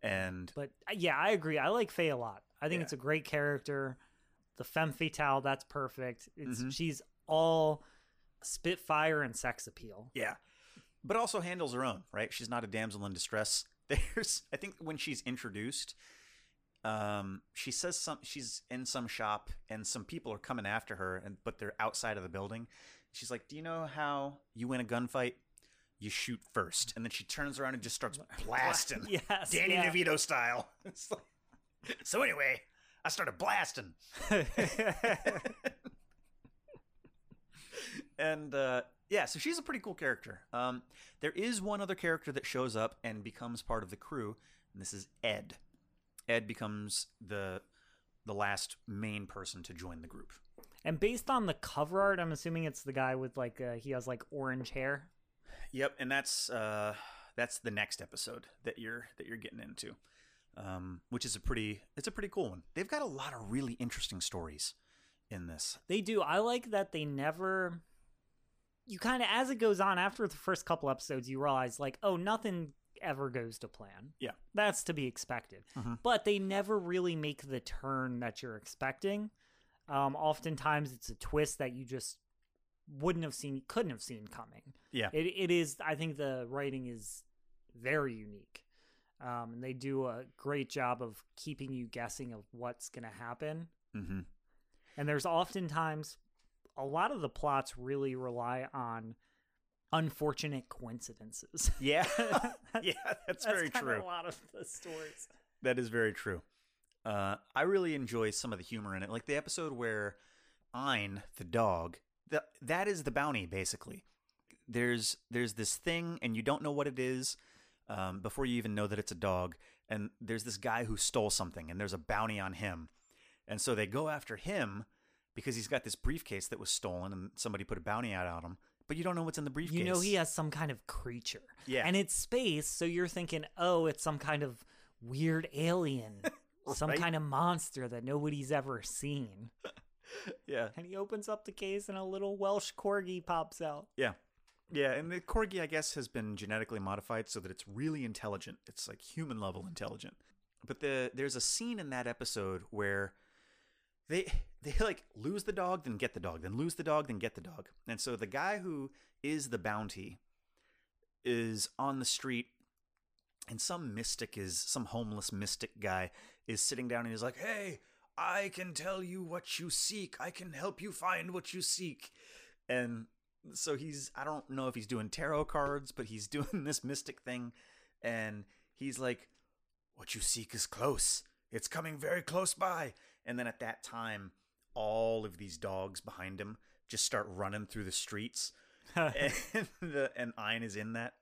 And But uh, yeah, I agree. I like Faye a lot. I think Yeah. it's a great character. The femme fatale, that's perfect. It's Mhm. she's all spitfire and sex appeal. yeah. But also handles her own, right? She's not a damsel in distress. There's [laughs] I think when she's introduced, um, she says some she's in some shop and some people are coming after her and but they're outside of the building. She's like, Do you know how you win a gunfight? You shoot first. And then she turns around and just starts [laughs] blasting. [laughs] Yes, Danny yeah. DeVito style. Like- so anyway, I started blasting. And uh, yeah, so she's a pretty cool character. Um, there is one other character that shows up and becomes part of the crew, and this is Ed. Ed becomes the the last main person to join the group. and based on the cover art, I'm assuming it's the guy with like uh, he has like orange hair. Yep, and that's uh, that's the next episode that you're that you're getting into, um, which is a pretty it's a pretty cool one. They've got a lot of really interesting stories in this. They do. I like that they never. You kind of, as it goes on, after the first couple episodes, you realize, like, oh, nothing ever goes to plan. Yeah. That's to be expected. Mhm. But they never really make the turn that you're expecting. Um, oftentimes, it's a twist that you just wouldn't have seen, couldn't have seen coming. Yeah. It, it is, I think the writing is very unique. Um, and they do a great job of keeping you guessing of what's going to happen. Mm-hmm. And there's oftentimes a lot of the plots really rely on unfortunate coincidences. Yeah, [laughs] yeah, that's, very true. A lot of the stories. That is very true. Uh, I really enjoy some of the humor in it, like the episode where Ein, the dog, the, that is the bounty basically. There's there's this thing, and you don't know what it is um, before you even know that it's a dog. And there's this guy who stole something, and there's a bounty on him, and so they go after him because he's got this briefcase that was stolen, and somebody put a bounty out on him. But you don't know what's in the briefcase. You know he has some kind of creature. Yeah. And it's space, so you're thinking, oh, it's some kind of weird alien. [laughs] Some kind of monster that nobody's ever seen. [laughs] yeah, And he opens up the case and a little Welsh corgi pops out. Yeah. Yeah, and the corgi, I guess, has been genetically modified so that it's really intelligent. It's like human level intelligent. But the there's a scene in that episode where they [laughs] they like lose the dog, then get the dog, then lose the dog, then get the dog. And so the guy who is the bounty is on the street and some mystic is some homeless mystic guy is sitting down and he's like, "Hey, I can tell you what you seek. I can help you find what you seek." And so he's I don't know if he's doing tarot cards, but he's [laughs] doing this mystic thing and he's like, "What you seek is close. It's coming very close by." And then at that time, all of these dogs behind him just start running through the streets [laughs] and the and Ein is in that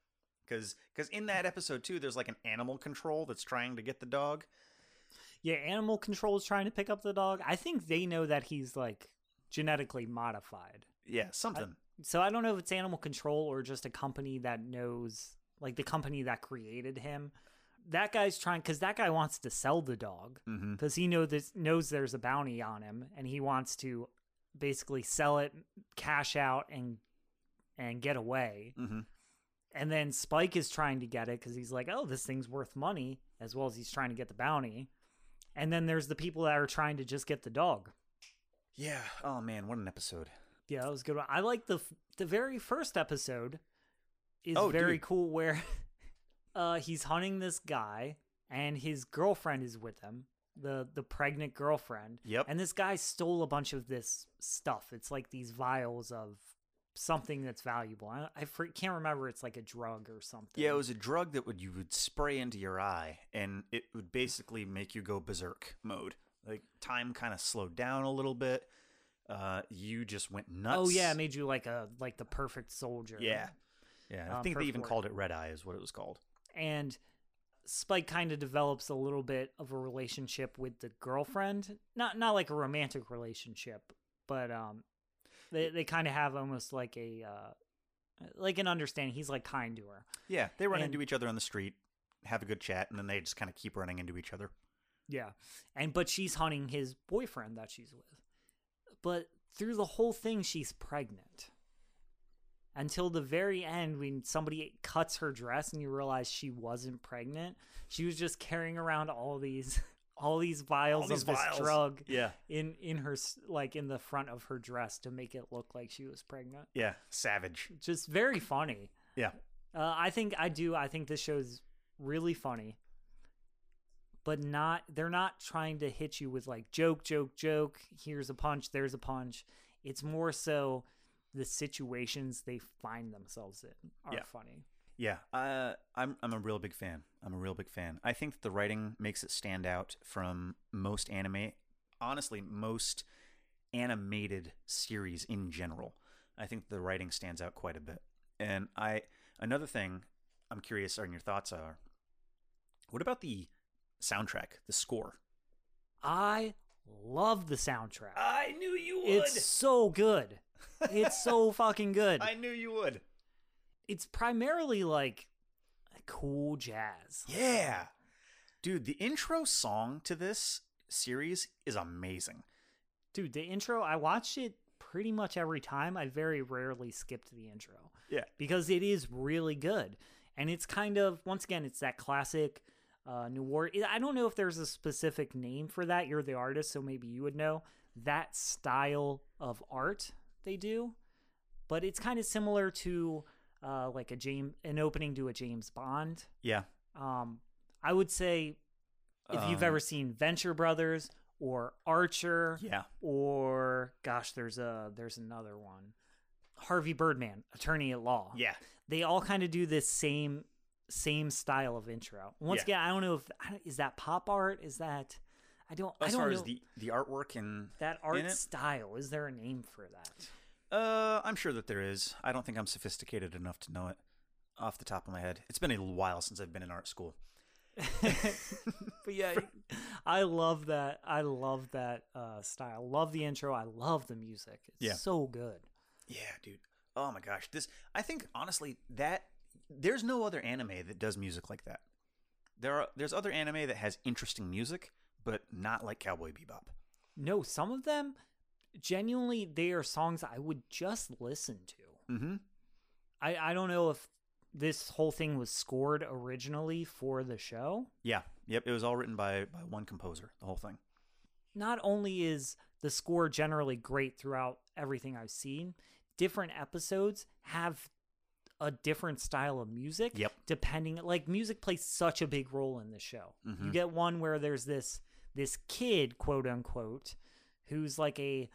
because because in that episode too, there's like an animal control that's trying to get the dog. yeah, animal control is trying to pick up the dog. I think they know that he's like genetically modified. Yeah, something. So I don't know if it's animal control or just a company that knows, like the company that created him. That guy's trying because that guy wants to sell the dog mm-hmm. because he know this knows there's a bounty on him and he wants to basically sell it, cash out, and and get away. Mm-hmm. And then Spike is trying to get it because he's like, oh, this thing's worth money, as well as he's trying to get the bounty. And then there's the people that are trying to just get the dog. Yeah. Oh man, what an episode. Yeah, that was a good. One. I like the the very first episode is Oh, very dude. cool where [laughs] uh he's hunting this guy and his girlfriend is with him. The the pregnant girlfriend. Yep. And this guy stole a bunch of this stuff. It's like these vials of something that's valuable. I, I can't remember. It's like a drug or something. Yeah, it was a drug that would you would spray into your eye, and it would basically make you go berserk mode. Like time kind of slowed down a little bit. Uh, you just went nuts. Oh yeah, it made you like a like the perfect soldier. yeah, yeah. I Um, think they even called it red eye, is what it was called. And Spike kind of develops a little bit of a relationship with the girlfriend. Not not like a romantic relationship, but um they they kind of have almost like a uh like an understanding. He's like kind to her. Yeah, they run And- into each other on the street, have a good chat, and then they just kind of keep running into each other. Yeah. And but she's hunting his boyfriend that she's with. But through the whole thing, she's pregnant. Until the very end, when somebody cuts her dress and you realize she wasn't pregnant, she was just carrying around all these, [laughs] all these vials All these of this vials. drug Yeah. in in her s- like in the front of her dress to make it look like she was pregnant. Yeah. Savage. Just very funny. Yeah. Uh, I think I do. I think this show's really funny, but not. They're not trying to hit you with like joke, joke, joke. Here's a punch. There's a punch. It's more so the situations they find themselves in are Yeah. funny. Yeah, uh, I'm I'm a real big fan. I'm a real big fan. I think that the writing makes it stand out from most anime. Honestly, most animated series in general. I think the writing stands out quite a bit. And I another thing I'm curious on your thoughts are what about the soundtrack, the score? I love the soundtrack. I knew you would. it's so good. It's so fucking good. I knew you would. It's primarily like cool jazz. Yeah. Dude, the intro song to this series is amazing. Dude, the intro, I watched it pretty much every time. I very rarely skipped the intro. Yeah. Because it is really good. And it's kind of, once again, it's that classic uh, New Orleans. I don't know if there's a specific name for that. You're the artist, so maybe you would know. That style of art they do. But it's kind of similar to uh, like a James, an opening to a James Bond. Yeah. Um, I would say if you've Um, ever seen Venture Brothers or Archer, Yeah. or gosh, there's a there's another one, Harvey Birdman, Attorney at Law. Yeah. they all kind of do this same same style of intro. Once Yeah. again, I don't know if is that pop art, is that I don't I As don't far know as the, the artwork and that art style. Is there a name for that? uh I'm sure that there is. I don't think I'm sophisticated enough to know it off the top of my head. It's been a while since I've been in art school. [laughs] but yeah, [laughs] I love that. I love that uh, style. Love the intro. I love the music. It's Yeah. so good. Yeah, dude. Oh my gosh. This I think honestly that there's no other anime that does music like that. There are there's other anime that has interesting music, but not like Cowboy Bebop. No, some of them genuinely they are songs I would just listen to. Mm-hmm. I I don't know if this whole thing was scored originally for the show. Yeah. Yep. It was all written by by one composer. The whole thing. Not only is the score generally great throughout everything I've seen, different episodes have a different style of music Yep. depending like music plays such a big role in the show. You Mhm. get one where there's this this kid, quote unquote, who's like a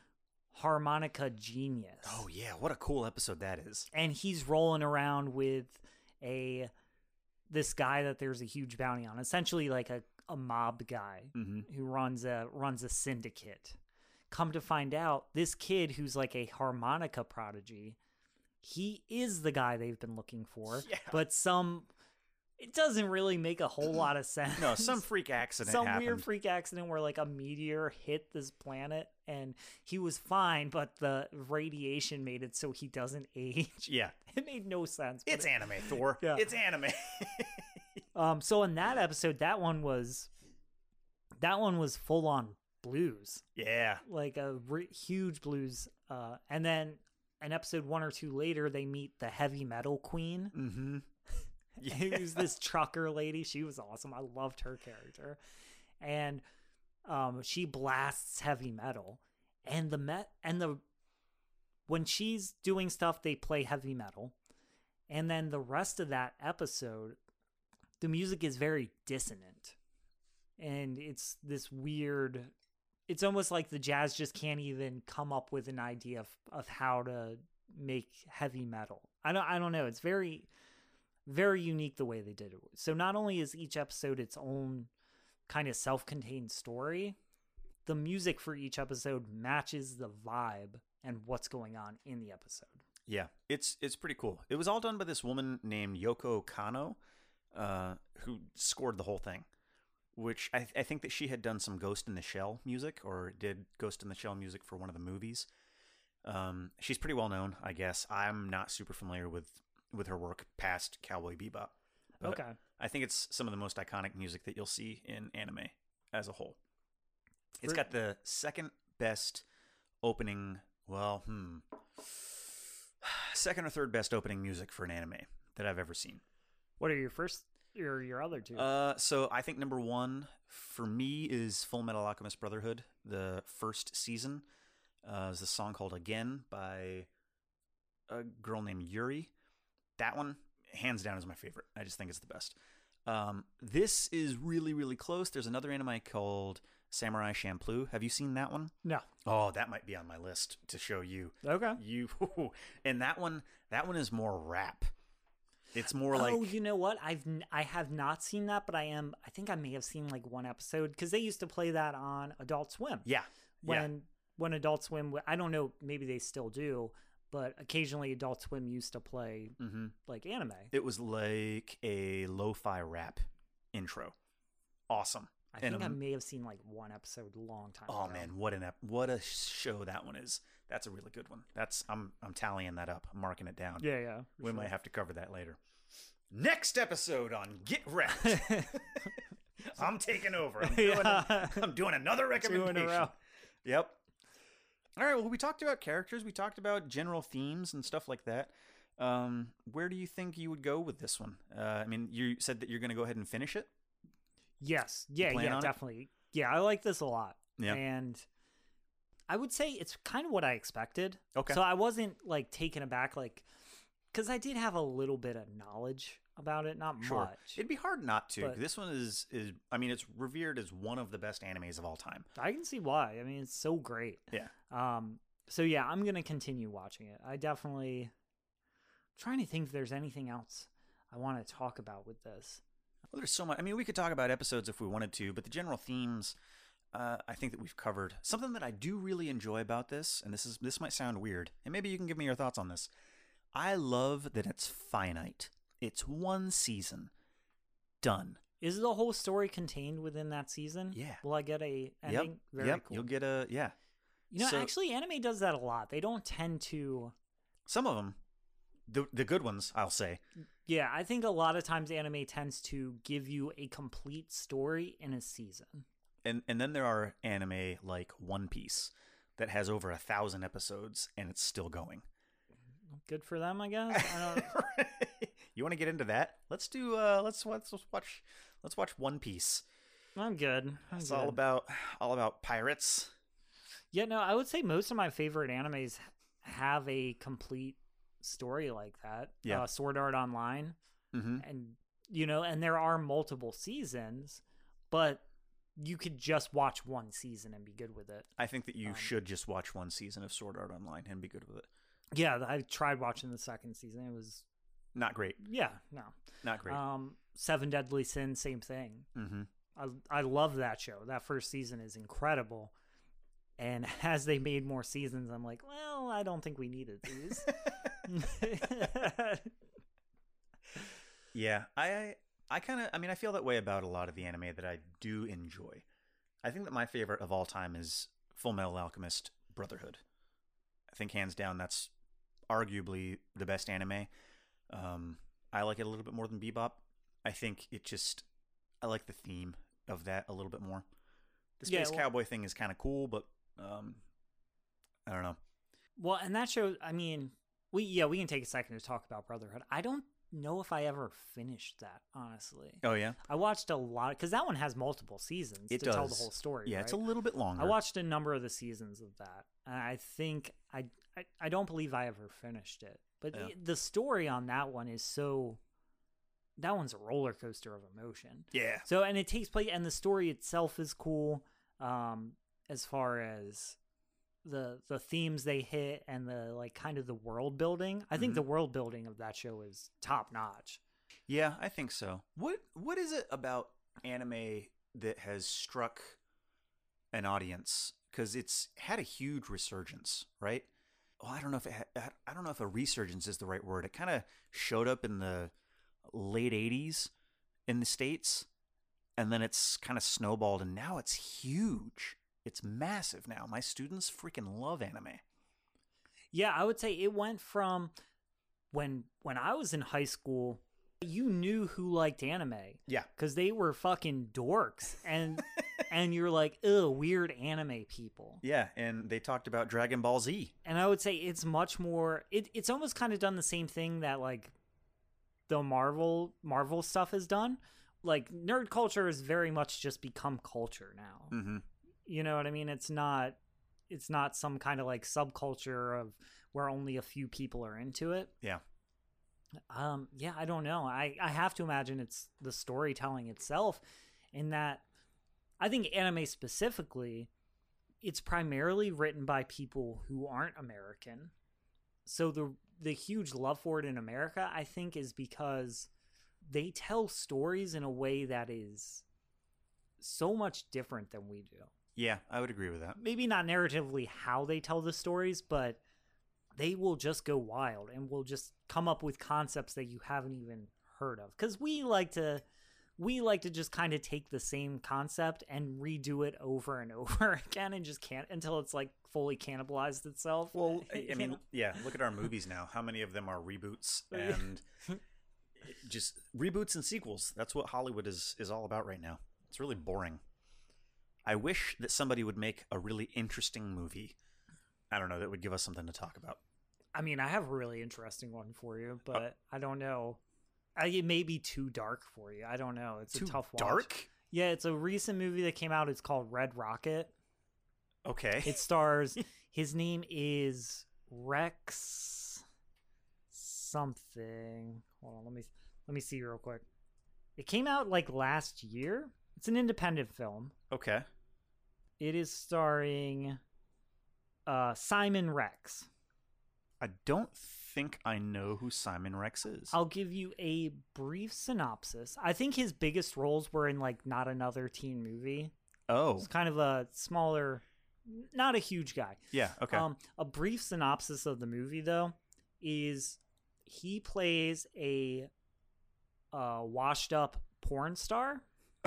harmonica genius. Oh yeah, what a cool episode that is. and he's rolling around with a this guy that there's a huge bounty on essentially like a, a mob guy Mm-hmm. who runs a runs a syndicate come to find out this kid who's like a harmonica prodigy he is the guy they've been looking for [laughs] Yeah. but some it doesn't really make a whole lot of sense No, some [laughs] freak accident some happened. weird freak accident where like a meteor hit this planet and he was fine but the radiation made it so he doesn't age yeah, [laughs] it made no sense it's anime, Thor. Yeah. It's anime. [laughs] Um, so in that episode, that one was that one was full on blues, yeah, like a re- huge blues. Uh, and then an episode one or two later, they meet the heavy metal queen, mm-hmm. [laughs] who's this trucker lady. She was awesome. I loved her character, and um, she blasts heavy metal, and the met and the when she's doing stuff, they play heavy metal, and then the rest of that episode, the music is very dissonant, and it's this weird. It's almost like the jazz just can't even come up with an idea of, of how to make heavy metal. I don't. I don't know. It's very very unique the way they did it. So not only is each episode its own kind of self-contained story, the music for each episode matches the vibe and what's going on in the episode. Yeah, it's it's pretty cool. It was all done by this woman named Yoko Kanno, uh, who scored the whole thing. Which I, I think that she had done some Ghost in the Shell music, or did Ghost in the Shell music for one of the movies. Um, she's pretty well known, I guess. I'm not super familiar with with her work past Cowboy Bebop. But okay. I think it's some of the most iconic music that you'll see in anime as a whole. It's got the second best opening Well, hmm. [sighs] Second or third best opening music for an anime that I've ever seen. What are your first or your other two? Uh, so I think number one for me is Full Metal Alchemist Brotherhood. The first season uh, is a song called "Again" by a girl named Yuri. That one, hands down, is my favorite. I just think it's the best. Um, this is really, really close. There's another anime called Samurai Champloo. Have you seen that one? no. Oh, that might be on my list to show you. Okay. You [laughs] and that one, that one is more rap. It's more like oh, you know what? I've I have not seen that, but I am. I think I may have seen like one episode because they used to play that on Adult Swim. yeah, yeah. When when Adult Swim, I don't know, maybe they still do, but occasionally Adult Swim used to play hmm like anime. It was like a lo-fi rap intro. Awesome. I and think I may have seen like one episode a long time. Oh ago. man, what an ep- what a show that one is. That's a really good one. That's I'm I'm tallying that up. I'm marking it down. Yeah, yeah. we sure. might have to cover that later. Next episode on Get Wrecked. [laughs] I'm taking over. I'm [laughs] doing, Yeah. I'm doing another recommendation. Two in a row. Yep. All right. Well, we talked about characters. We talked about general themes and stuff like that. Um, where do you think you would go with this one? Uh, I mean, you said that you're going to go ahead and finish it. Yes. Yeah, yeah, on it? definitely. Yeah, I like this a lot. Yeah. And I would say it's kind of what I expected. Okay. So I wasn't like taken aback, like, because I did have a little bit of knowledge about it, not Sure. much. It'd be hard not to. This one is is. I mean, it's revered as one of the best animes of all time. I can see why. I mean, it's so great. Yeah. Um. So yeah, I'm gonna continue watching it. I definitely trying to think if there's anything else I want to talk about with this. Well, there's so much. I mean, we could talk about episodes if we wanted to, but the general themes, uh, I think that we've covered. Something that I do really enjoy about this, and this is this might sound weird, and maybe you can give me your thoughts on this. I love that it's finite. It's one season, done. Is the whole story contained within that season? Yeah. Will I get a ending? Yep. Very yep. cool. You'll get a yeah. You know, So- actually, anime does that a lot. They don't tend to. Some of them, the the good ones, I'll say. Yeah, I think a lot of times anime tends to give you a complete story in a season. And and then there are anime like One Piece that has over a thousand episodes and it's still going. Good for them, I guess. I don't. [laughs] [laughs] you want to get into that? Let's do. Uh, let's let's let's watch. Let's watch One Piece. I'm good. I'm It's good. all about all about pirates. Yeah, no, I would say most of my favorite animes have a complete story like that. Yeah. Uh, Sword Art Online, Mm-hmm. and you know, and there are multiple seasons, but you could just watch one season and be good with it. I think that you Um, should just watch one season of Sword Art Online and be good with it. Yeah, I tried watching the second season. It was Not great. yeah, no. Not great. Um, Seven Deadly Sins, same thing. mm-hmm. I I love that show. That first season is incredible. And [laughs] as they made more seasons, I'm like, well, I don't think we needed these. [laughs] Yeah, I I kind of I mean I feel that way about a lot of the anime that I do enjoy. I think that my favorite of all time is Full Metal Alchemist Brotherhood. I think hands down that's arguably the best anime. Um, I like it a little bit more than Bebop. I think it just I like the theme of that a little bit more. The Yeah, space well- cowboy thing is kind of cool, but um, I don't know. well, and that show, I mean, we yeah, we can take a second to talk about Brotherhood. I don't know if I ever finished that, honestly. Oh yeah, I watched a lot because that one has multiple seasons It to tell the whole story. yeah, it's a little bit longer. I watched a number of the seasons of that, and I think I I, I don't believe I ever finished it. But Yeah. the, the story on that one is so. That one's a roller coaster of emotion. Yeah, So and it takes place, and the story itself is cool. Um, as far as the the themes they hit and the like kind of the world building, I think Mhm. the world building of that show is top notch. Yeah, I think so. What what is it about anime that has struck an audience cuz it's had a huge resurgence, right? Well, I don't know if it I don't know if a resurgence is the right word. It kind of showed up in the late 80s in the states and then it's kind of snowballed and now it's huge. It's massive now. My students freaking love anime. Yeah, I would say it went from when when I was in high school, you knew who liked anime Yeah. because they were fucking dorks, and [laughs] and you're like, "Ugh, weird anime people." Yeah, and they talked about Dragon Ball Z. And I would say it's much more. It, it's almost kind of done the same thing that like the Marvel Marvel stuff has done. Like nerd culture has very much just become culture now. Mm-hmm. You know what I mean? It's not. It's not some kind of like subculture of where only a few people are into it. Yeah. Um, yeah, I don't know. I, I have to imagine it's the storytelling itself in that I think anime specifically, it's primarily written by people who aren't American. So the the huge love for it in America, I think, is because they tell stories in a way that is so much different than we do. Yeah, I would agree with that. Maybe not narratively how they tell the stories, but they will just go wild and will just come up with concepts that you haven't even heard of. Because we like to we like to just kind of take the same concept and redo it over and [laughs] over again and just can't until it's like fully cannibalized itself. Well, [laughs] I, I mean, yeah, look at our movies now. How many of them are reboots [laughs] and just reboots and sequels? That's what Hollywood is is all about right now. It's really boring. I wish that somebody would make a really interesting movie. I don't know that would give us something to talk about. I mean, I have a really interesting one for you, but I don't know. I, it may be too dark for you. I don't know. It's Too a tough watch. dark. Yeah, it's a recent movie that came out. It's called Red Rocket. Okay. It stars. [laughs] his name is Rex something. Hold on, let me let me see real quick. It came out like last year. It's an independent film. okay. It is starring uh, Simon Rex. I don't think I know who Simon Rex is. I'll give you a brief synopsis. I think his biggest roles were in like not another teen movie. oh, It's kind of a smaller, not a huge guy. yeah. Okay. Um, a brief synopsis of the movie, though, is he plays a uh, washed up porn star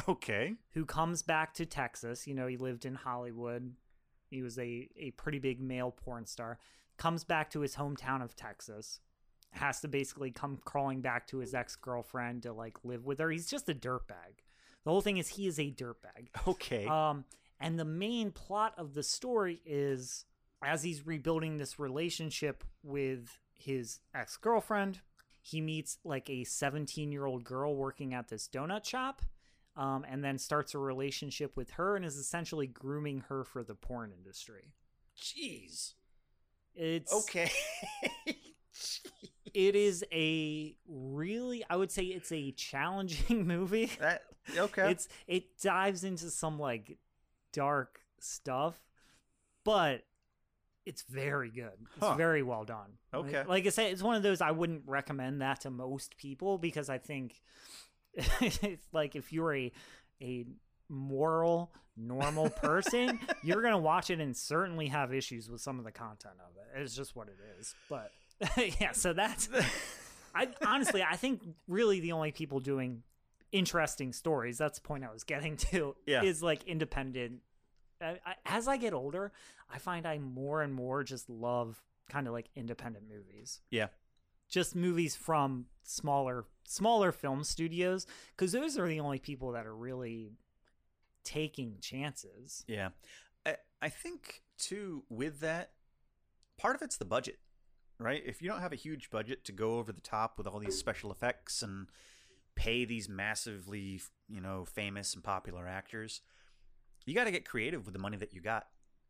okay. who comes back to Texas. You know, he lived in Hollywood. He was a, a pretty big male porn star. Comes back to his hometown of Texas. Has to basically come crawling back to his ex girlfriend to like live with her. He's just a dirtbag. The whole thing is he is a dirtbag. Okay. Um, and the main plot of the story is as he's rebuilding this relationship with his ex girlfriend, he meets like a 17 year old girl working at this donut shop, um, and then starts a relationship with her and is essentially grooming her for the porn industry. Jeez. It's Okay. [laughs] It is a really, I would say, it's a challenging [laughs] movie. that okay. it's it dives into some like dark stuff but it's very good it's Huh. very well done Okay. like, like i said it's one of those i wouldn't recommend that to most people because i think [laughs] it's like if you're a a moral normal person you're gonna watch it and certainly have issues with some of the content of it it's just what it is but [laughs] yeah so that's I honestly, I think really the only people doing interesting stories. That's the point I was getting to. Yeah. is like independent. I, I, as I get older, I find I more and more just love kind of like independent movies. yeah. Just movies from smaller smaller film studios because those are the only people that are really taking chances. Yeah. I, I think, too, with that, part of it's the budget, right? If you don't have a huge budget to go over the top with all these special effects and pay these massively, you know, famous and popular actors, you got to get creative with the money that you got.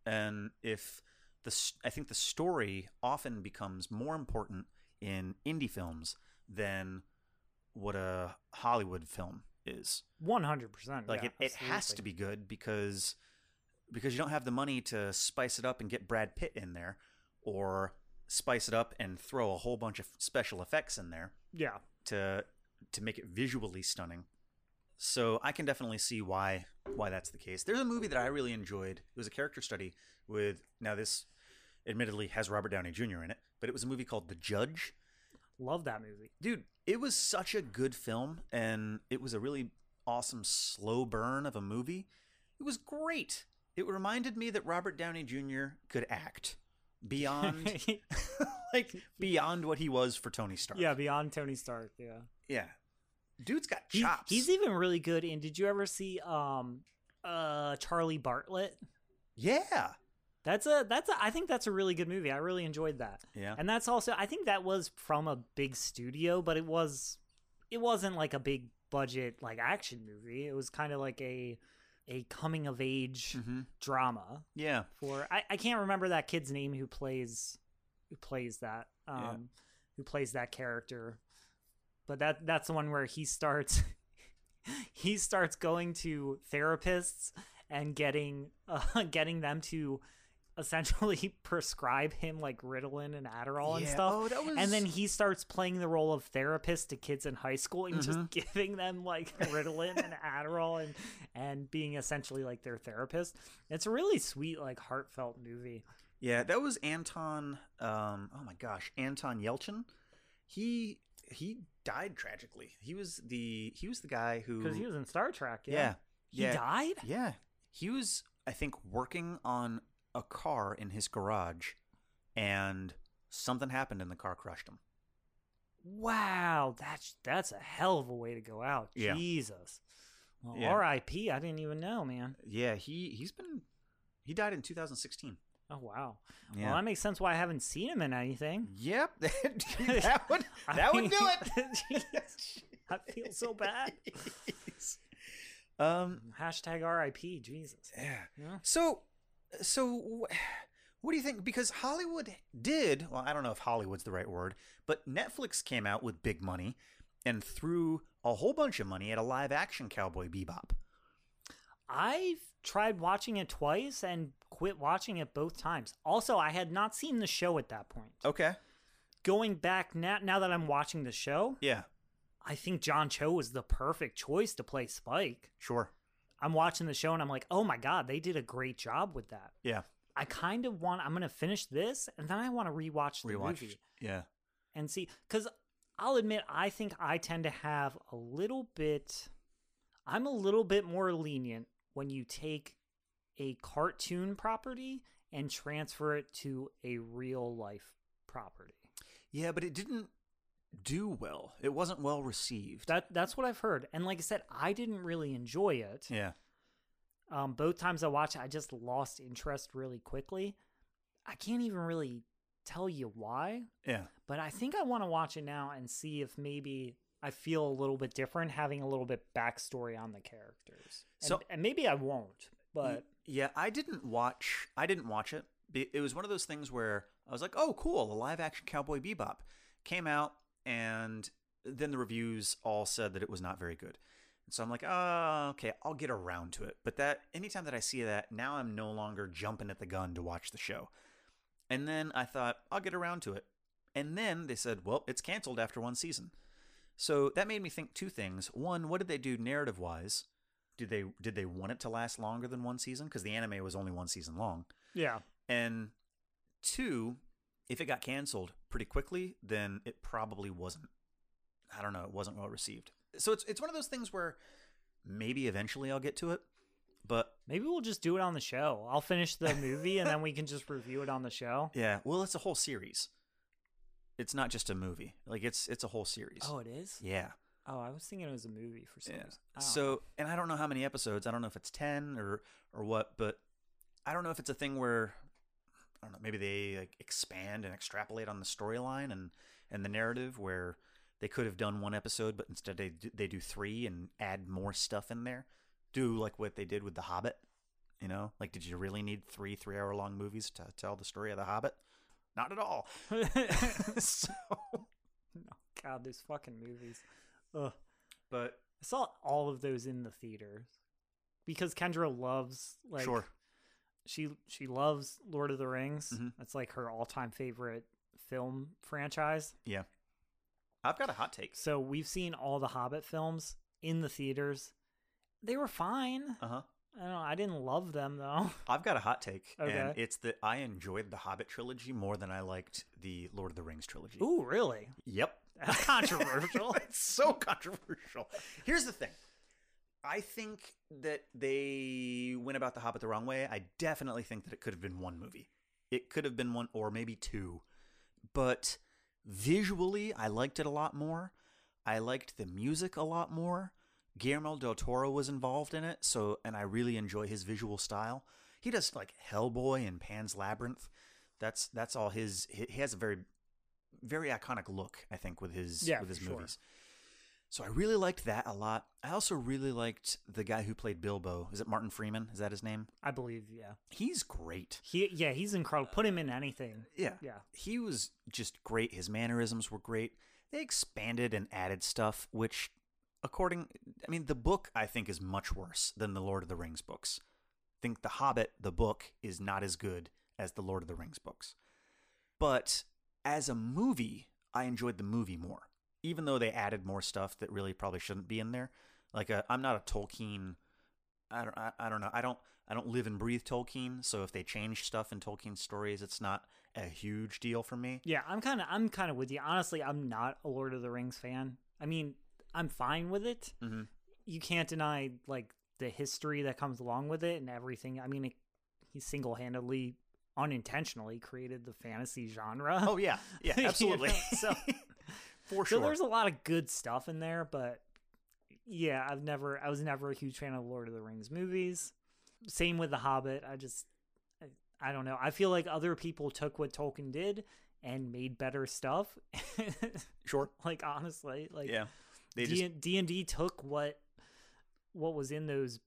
And if the, I think the story often becomes more important in indie films than what a Hollywood film is One hundred percent. like it, it has to be good because because you don't have the money to spice it up and get Brad Pitt in there or spice it up and throw a whole bunch of special effects in there Yeah. to to make it visually stunning. So I can definitely see why why that's the case. There's a movie that I really enjoyed. It was a character study with now this admittedly has Robert Downey Jr. in it, but it was a movie called The Judge Love that movie. dude it was such a good film and it was a really awesome slow burn of a movie it was great it reminded me that robert downey jr could act beyond [laughs] [laughs] like beyond what he was for tony stark yeah, beyond Tony Stark. Yeah. yeah dude's got chops he's even really good in. Did you ever see um uh Charlie Bartlett. Yeah. That's a that's a I think that's a really good movie. I really enjoyed that. Yeah. And that's also I think that was from a big studio, but it was it wasn't like a big budget like action movie. It was kind of like a a coming of age hmm drama Yeah. for I, I can't remember that kid's name who plays who plays that um Yeah. who plays that character. But that that's the one where he starts [laughs] he starts going to therapists and getting uh, [laughs] getting them to essentially [laughs] prescribe him like Ritalin and Adderall and stuff. Oh, that was. And then he starts playing the role of therapist to kids in high school and just Mhm. [laughs] giving them like Ritalin and Adderall and and being essentially like their therapist. It's a really sweet, like heartfelt movie. Yeah, that was Anton. Um, oh my gosh, Anton Yelchin. He he died tragically. He was the he was the guy who Because he was in Star Trek. Yeah. yeah He yeah died? yeah he was I think working on a car in his garage, and something happened and the car crushed him. Wow, that's that's a hell of a way to go out. Yeah. Jesus. Well, Yeah. R.I.P. I didn't even know, man. Yeah, he he's been he died in 2016. Oh wow. Yeah. Well, that makes sense why I haven't seen him in anything. Yep, [laughs] that [laughs] would that would do it. [laughs] I feel so bad. um. Hashtag R.I.P. Jesus. Yeah. Yeah. So, so what do you think? Because Hollywood did. Well, I don't know if Hollywood's the right word, but Netflix came out with big money and threw a whole bunch of money at a live action Cowboy Bebop. I've tried watching it twice and quit watching it both times. Also, I had not seen the show at that point. Okay. Going back now, now that I'm watching the show, Yeah. I think John Cho was the perfect choice to play Spike. Sure. I'm watching the show and I'm like, oh my god, they did a great job with that. Yeah. I kind of want. I'm gonna finish this and then I want to rewatch the Rewatch. movie Yeah. and see because I'll admit I think I tend to have a little bit. I'm a little bit more lenient when you take a cartoon property and transfer it to a real life property. Yeah, but it didn't do well. It wasn't well received. That that's what I've heard. And like I said, I didn't really enjoy it. yeah. Um, both times I watched it, I just lost interest really quickly. I can't even really tell you why, Yeah. but I think I want to watch it now and see if maybe I feel a little bit different having a little bit backstory on the characters. And, So- and maybe I won't, but yeah, I didn't watch. I didn't watch it. It was one of those things where I was like, "Oh, cool! A live action Cowboy Bebop came out," and then the reviews all said that it was not very good. And so I'm like, "Oh, okay, I'll get around to it." But that anytime that I see that, now I'm no longer jumping at the gun to watch the show. And then I thought, I'll get around to it. And then they said, "Well, it's canceled after one season." So that made me think two things. One, what did they do narrative wise? Did they did they want it to last longer than one season? Because the anime was only one season long. yeah. And two, if it got canceled pretty quickly, then it probably wasn't. I don't know. It wasn't well received. So it's it's one of those things where maybe eventually I'll get to it, but Maybe we'll just do it on the show. I'll finish the movie and then we can just review it on the show. [laughs] yeah. Well, it's a whole series. It's not just a movie. Like it's it's a whole series. Oh, it is? yeah. Oh, I was thinking it was a movie for some Yeah. reason. I. So, and I don't know how many episodes. I don't know if it's 10 or or what, but I don't know if it's a thing where I don't know, maybe they like expand and extrapolate on the storyline and and the narrative where they could have done one episode but instead they do, they do 3 and add more stuff in there. Do like what they did with The Hobbit, you know? Like did you really need 3 3-hour long movies to tell the story of The Hobbit? Not at all. [laughs] [laughs] so, no, God, those fucking movies. Ugh. but I saw all of those in the theaters because Kendra loves like sure. She she loves Lord of the Rings. Mhm. That's like her all time favorite film franchise. Yeah. I've got a hot take. So we've seen all the Hobbit films in the theaters. They were fine. Uh-huh. I don't know. I didn't love them though. [laughs] I've got a hot take, and Okay. it's that I enjoyed the Hobbit trilogy more than I liked the Lord of the Rings trilogy. Ooh, really? Yep. [laughs] That's controversial. [laughs] it's so controversial. Here's the thing. I think that they went about the Hobbit the wrong way. I definitely think that it could have been one movie. It could have been one or maybe two. But visually, I liked it a lot more. I liked the music a lot more. Guillermo del Toro was involved in it, so and I really enjoy his visual style. He does like Hellboy and Pan's Labyrinth. That's that's all his. He has a very very iconic look, I think, with his Yeah, with his for sure. So I really liked that a lot. I also really liked the guy who played Bilbo. Is it Martin Freeman? Is that his name? I believe, yeah. He's great. He, yeah, he's incredible. Put him in anything. Yeah. Yeah. He was just great. His mannerisms were great. They expanded and added stuff, which, according, I mean, the book I think is much worse than the Lord of the Rings books. I think The Hobbit, the book, is not as good as the Lord of the Rings books. But as a movie, I enjoyed the movie more, even though they added more stuff that really probably shouldn't be in there. Like, i I'm not a Tolkien. I don't. I, I don't know. I don't. I don't live and breathe Tolkien. So if they change stuff in Tolkien stories, it's not a huge deal for me. Yeah, I'm kind of I'm kind of with you. Honestly, I'm not a Lord of the Rings fan. I mean, I'm fine with it. Mhm. You can't deny like the history that comes along with it and everything. I mean, it, he single-handedly, unintentionally created the fantasy genre. Oh yeah, [laughs] yeah, You know, absolutely. so [laughs] for so there's a lot of good stuff in there, but yeah, I've never I was never a huge fan of Lord of the Rings movies. Same with The Hobbit. I just I, I don't know. I feel like other people took what Tolkien did and made better stuff. [laughs] sure. like honestly, like Yeah. They D just D and D took what what was in those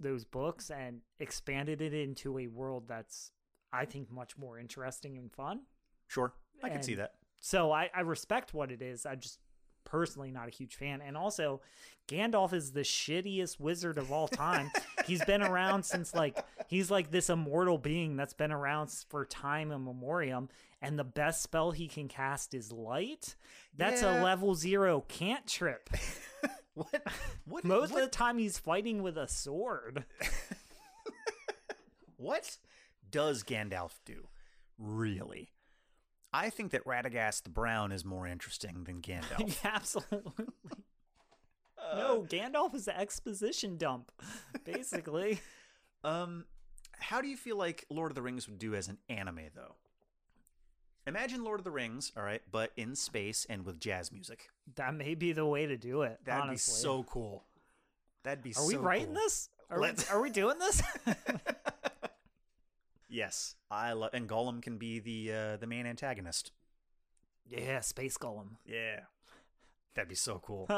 those books and expanded it into a world that's I think much more interesting and fun. sure. I can see that. So I, I respect what it is. I just personally not a huge fan. And also, Gandalf is the shittiest wizard of all time. he's been around since like he's like this immortal being that's been around for time and immemorium. And the best spell he can cast is light. That's Yeah. a level zero cantrip. [laughs] What? What? Most what, of the time, he's fighting with a sword. [laughs] what does Gandalf do? Really? I think that Radagast the Brown is more interesting than [laughs] Gandalf. Absolutely. no, Gandalf is an exposition dump, basically. [laughs] Um, how do you feel like Lord of the Rings would do as an anime, though? Imagine Lord of the Rings, all right, but in space and with jazz music. That may be the way to do it. That'd honestly. be so cool. That'd be Are we so writing cool. this? Are we, are we doing this? [laughs] Yes, I love, and Gollum can be the uh, the main antagonist. yeah, Space Gollum. Yeah, that'd be so cool. [laughs]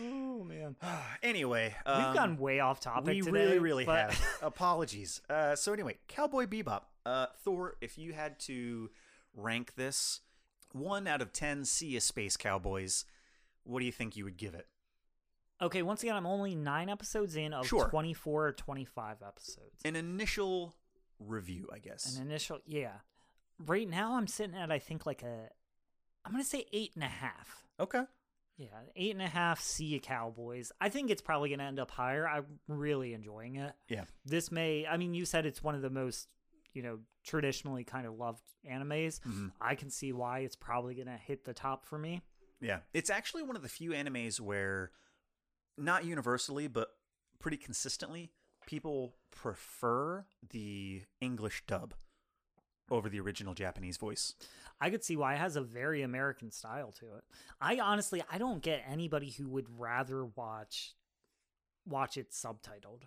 oh man, [sighs] anyway, we've um, gone way off topic. We today, really, really but- have. [laughs] Apologies. Uh, so anyway, Cowboy Bebop. Uh, Thor, if you had to rank this one out of ten see of space cowboys, what do you think you would give it? Okay, once again, I'm only nine episodes in of Sure. 24 or 25 episodes. An initial review, I guess. An initial, yeah. Right now, I'm sitting at I think like a, I'm gonna say eight and a half. okay. Yeah, eight and a half Sea Cowboys. I think it's probably going to end up higher. I'm really enjoying it. Yeah. This may, I mean, you said it's one of the most, you know, traditionally kind of loved animes. Mhm. I can see why it's probably going to hit the top for me. Yeah, it's actually one of the few animes where, not universally, but pretty consistently, people prefer the English dub over the original Japanese voice. I could see why it has a very American style to it. I honestly, I don't get anybody who would rather watch watch it subtitled.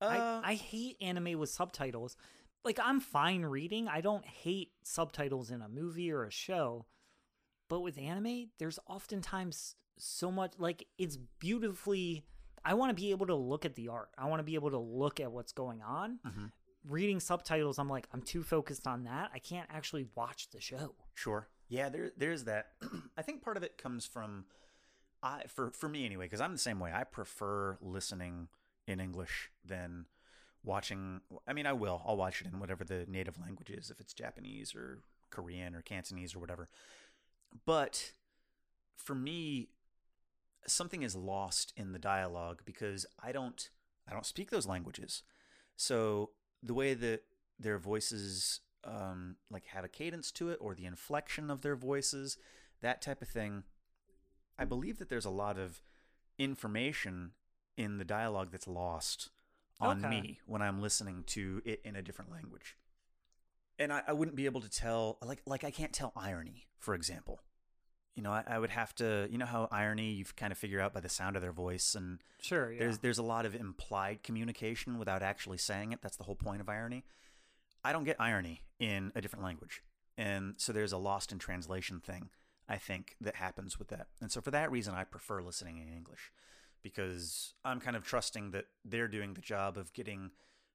Uh, I, I hate anime with subtitles. Like I'm fine reading. I don't hate subtitles in a movie or a show. But with anime, there's oftentimes so much like it's beautifully I want to be able to look at the art. I want to be able to look at what's going on. Mhm. Reading subtitles, I'm like I'm too focused on that. I can't actually watch the show. Sure. Yeah, there there's that. [clears throat] I think part of it comes from I for for me anyway, because I'm the same way. I prefer listening in English than watching I mean I will. I'll watch it in whatever the native language is, if it's Japanese or Korean or Cantonese or whatever. But for me, something is lost in the dialogue because I don't I don't speak those languages. So the way that their voices um, like have a cadence to it or the inflection of their voices, that type of thing. I believe that there's a lot of information in the dialogue that's lost on Okay. me when I'm listening to it in a different language. And I, I wouldn't be able to tell like like I can't tell irony, for example. You know, I, I would have to, you know, how irony you kind of figure out by the sound of their voice, and Sure, yeah. there's there's a lot of implied communication without actually saying it. That's the whole point of irony. I don't get irony in a different language, and so there's a lost in translation thing. I think that happens with that, and so for that reason, I prefer listening in English because I'm kind of trusting that they're doing the job of getting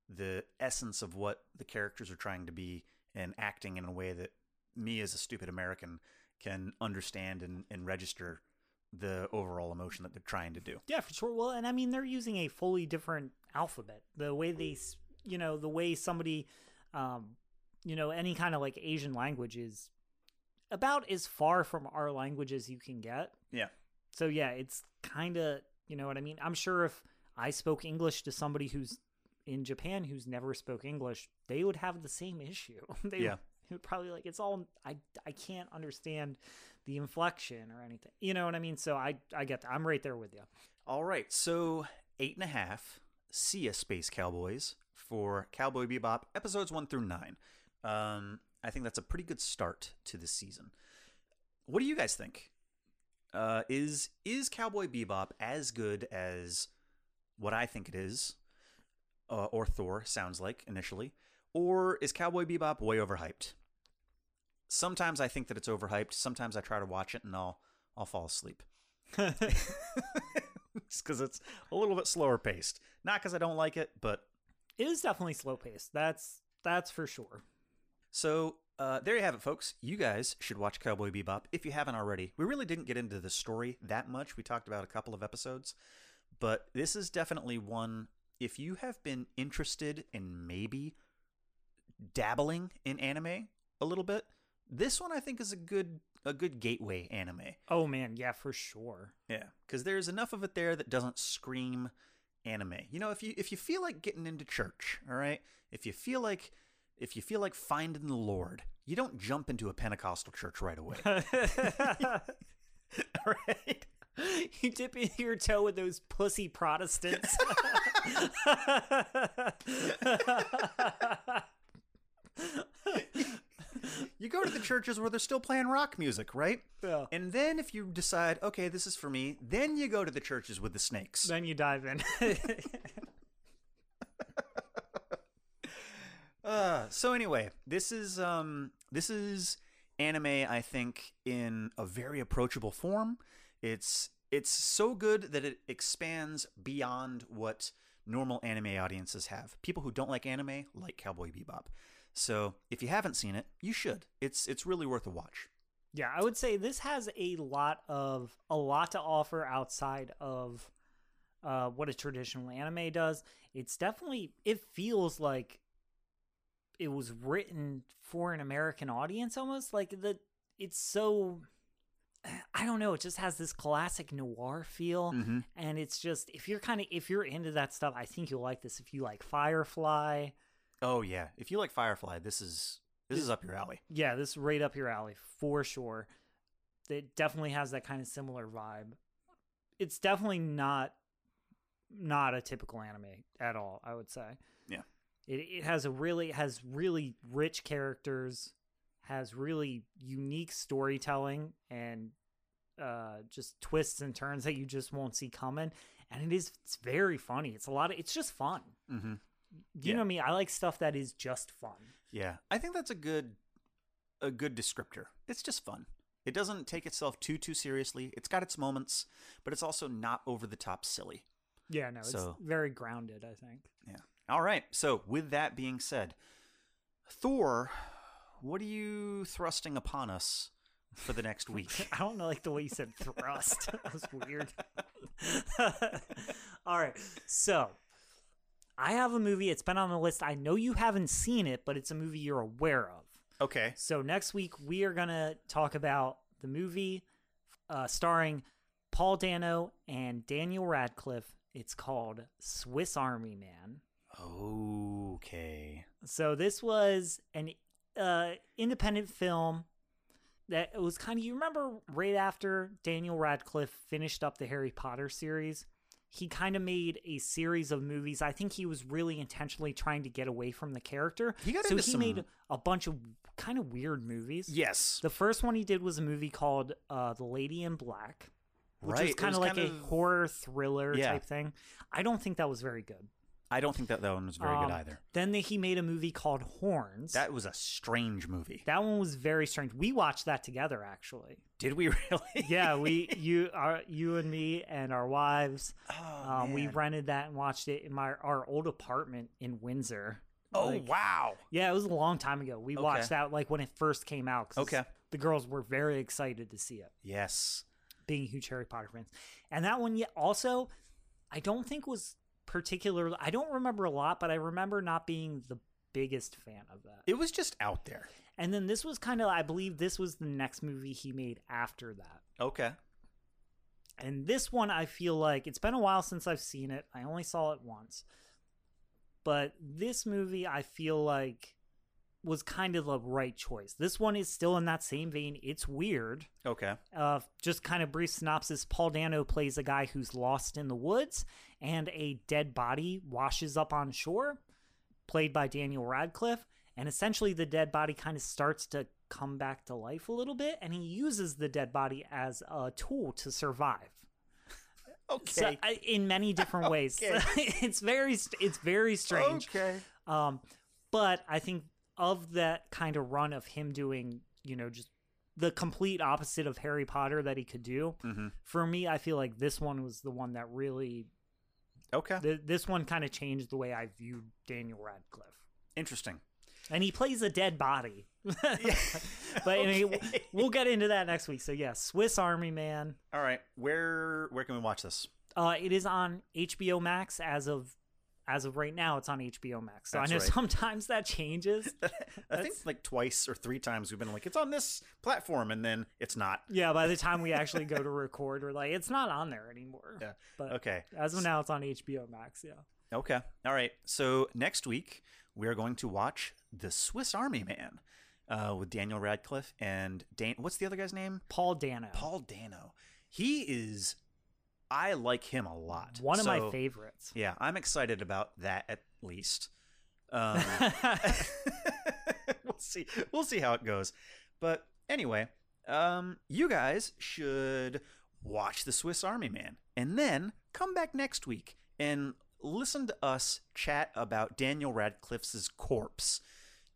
the essence of what the characters are trying to be and acting in a way that me as a stupid American can understand and, and register the overall emotion that they're trying to do. Yeah, for sure. Well, and I mean, they're using a fully different alphabet. The way they, you know, the way somebody, um, you know, any kind of like Asian language is about as far from our language as you can get. Yeah. So yeah, it's kind of, you know what I mean. I'm sure if I spoke English to somebody who's in Japan who's never spoke English, they would have the same issue. [laughs] they Yeah. Probably like it's all I I can't understand the inflection or anything. You know what I mean? So I I get that. I'm right there with you. All right, so eight and a half. See ya, Space Cowboys, for Cowboy Bebop episodes one through nine. Um, I think that's a pretty good start to the season. What do you guys think? Uh, is is Cowboy Bebop as good as what I think it is, uh, or Thor sounds like initially, or is Cowboy Bebop way overhyped? Sometimes I think that it's overhyped. Sometimes I try to watch it and I'll I'll fall asleep [laughs] just because it's a little bit slower paced. Not because I don't like it, but It is definitely slow paced. That's that's for sure. so uh, there you have it, folks. You guys should watch Cowboy Bebop if you haven't already. We really didn't get into the story that much. We talked about a couple of episodes, but this is definitely one. If you have been interested in maybe dabbling in anime a little bit, this one I think is a good a good gateway anime. Oh man, yeah, for sure. Yeah, because there's enough of it there that doesn't scream anime. You know, if you if you feel like getting into church, all right, if you feel like if you feel like finding the Lord, you don't jump into a Pentecostal church right away. [laughs] [laughs] all right. you dip in your toe with those pussy Protestants. [laughs] You go to the churches where they're still playing rock music, right? Yeah. And then if you decide, okay, this is for me, then you go to the churches with the snakes. then you dive in. [laughs] Uh, so anyway, this is um this is anime I think in a very approachable form. It's it's so good that it expands beyond what normal anime audiences have. People who don't like anime like Cowboy Bebop. So, if you haven't seen it, you should. It's it's really worth a watch. yeah, I would say this has a lot of a lot to offer outside of uh, what a traditional anime does. It's definitely it feels like it was written for an American audience almost like the it's so [sighs] I don't know, it just has this classic noir feel Mm-hmm. and it's just if you're kind of if you're into that stuff, I think you'll like this. If you like Firefly, Oh yeah, if you like Firefly, this is this is up your alley. yeah, this is right up your alley for sure. It definitely has that kind of similar vibe. It's definitely not not a typical anime at all. I would say. Yeah. It it has a really has really rich characters, has really unique storytelling, and uh, just twists and turns that you just won't see coming. And it is it's very funny. It's a lot of it's just fun. Mm-hmm. You Yeah. know me. I like stuff that is just fun. Yeah, I think that's a good a good descriptor. It's just fun. It doesn't take itself too too seriously. It's got its moments, but it's also not over the top silly. Yeah, no, it's very grounded. I think. Yeah. All right. So, with that being said, Thor, what are you thrusting upon us for the next week? [laughs] I don't know, like the way you said thrust. [laughs] that was weird. [laughs] All right, so I have a movie. It's been on the list. I know you haven't seen it, but it's a movie you're aware of. okay. So next week we are gonna talk about the movie uh, starring Paul Dano and Daniel Radcliffe. It's called Swiss Army Man. Okay. So this was an uh, independent film that it was kind of you remember right after Daniel Radcliffe finished up the Harry Potter series, he kind of made a series of movies. I think he was really intentionally trying to get away from the character. He got so into he some- made a bunch of kind of weird movies. Yes. The first one he did was a movie called uh, The Lady in Black, which Right, was kind of like kind a of- horror thriller Yeah. type thing. I don't think that was very good. I don't think that that one was very Um, good either. Then the, he made a movie called Horns. That was a strange movie. that one was very strange. We watched that together, actually. Did we [laughs] really? Yeah, we you our you and me and our wives. Oh, Um, we rented that and watched it in my our old apartment in Windsor. Oh Like, wow. Yeah, it was a long time ago. We Okay. watched that like when it first came out. Okay. the girls were very excited to see it, Yes. being huge Harry Potter fans. And that one, yeah, also, I don't think was particular. I don't remember a lot, but I remember not being the biggest fan of that. It was just out there. And then this was kind of, I believe, this was the next movie he made after that. Okay. And this one, I feel like it's been a while since I've seen it. I only saw it once. But this movie, I feel like, was kind of the right choice. This one is still in that same vein. It's weird. Okay. Uh, just kind of brief synopsis Paul Dano plays a guy who's lost in the woods, and a dead body washes up on shore, played by Daniel Radcliffe. And essentially, the dead body kind of starts to come back to life a little bit, and he uses the dead body as a tool to survive. [laughs] Okay. So, in many different [laughs] ways. Okay. [laughs] it's very it's very strange. Okay. Um, but I think of that kind of run of him doing, you know, just the complete opposite of Harry Potter that he could do. Mhm. For me, I feel like this one was the one that really. Okay. Th- this one kind of changed the way I viewed Daniel Radcliffe, Interesting. and he plays a dead body. [laughs] [laughs] but anyway, we'll get into that next week. So yeah, Swiss Army Man. All right. Where where can we watch this? Uh, it is on HBO Max as of as of right now. It's on HBO Max. So That's I know right. [laughs] sometimes that changes. [laughs] I think like twice or three times we've been like, it's on this platform, and then it's not. yeah, by the time we [laughs] actually go to record, we're like, it's not on there anymore. Yeah. But Okay. as of now, it's on HBO Max. Yeah. Okay. All right. So next week we are going to watch The Swiss Army Man uh, with Daniel Radcliffe and Dan. What's the other guy's name? Paul Dano. Paul Dano. He is. I like him a lot. One of my favorites. Yeah, I'm excited about that at least. Um, [laughs] [laughs] we'll see. We'll see how it goes. But anyway, um, you guys should watch The Swiss Army Man and then come back next week and listen to us chat about Daniel Radcliffe's corpse.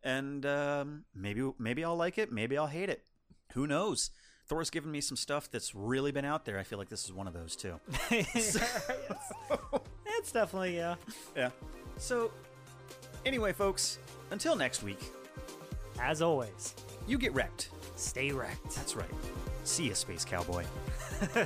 And um, maybe maybe I'll like it. Maybe I'll hate it. Who knows? Thor's given me some stuff that's really been out there. I feel like this is one of those too. [laughs] it's, definitely yeah. Yeah. So, anyway, folks, until next week, As always, you get wrecked. stay wrecked. That's right. See ya, Space Cowboy. [laughs]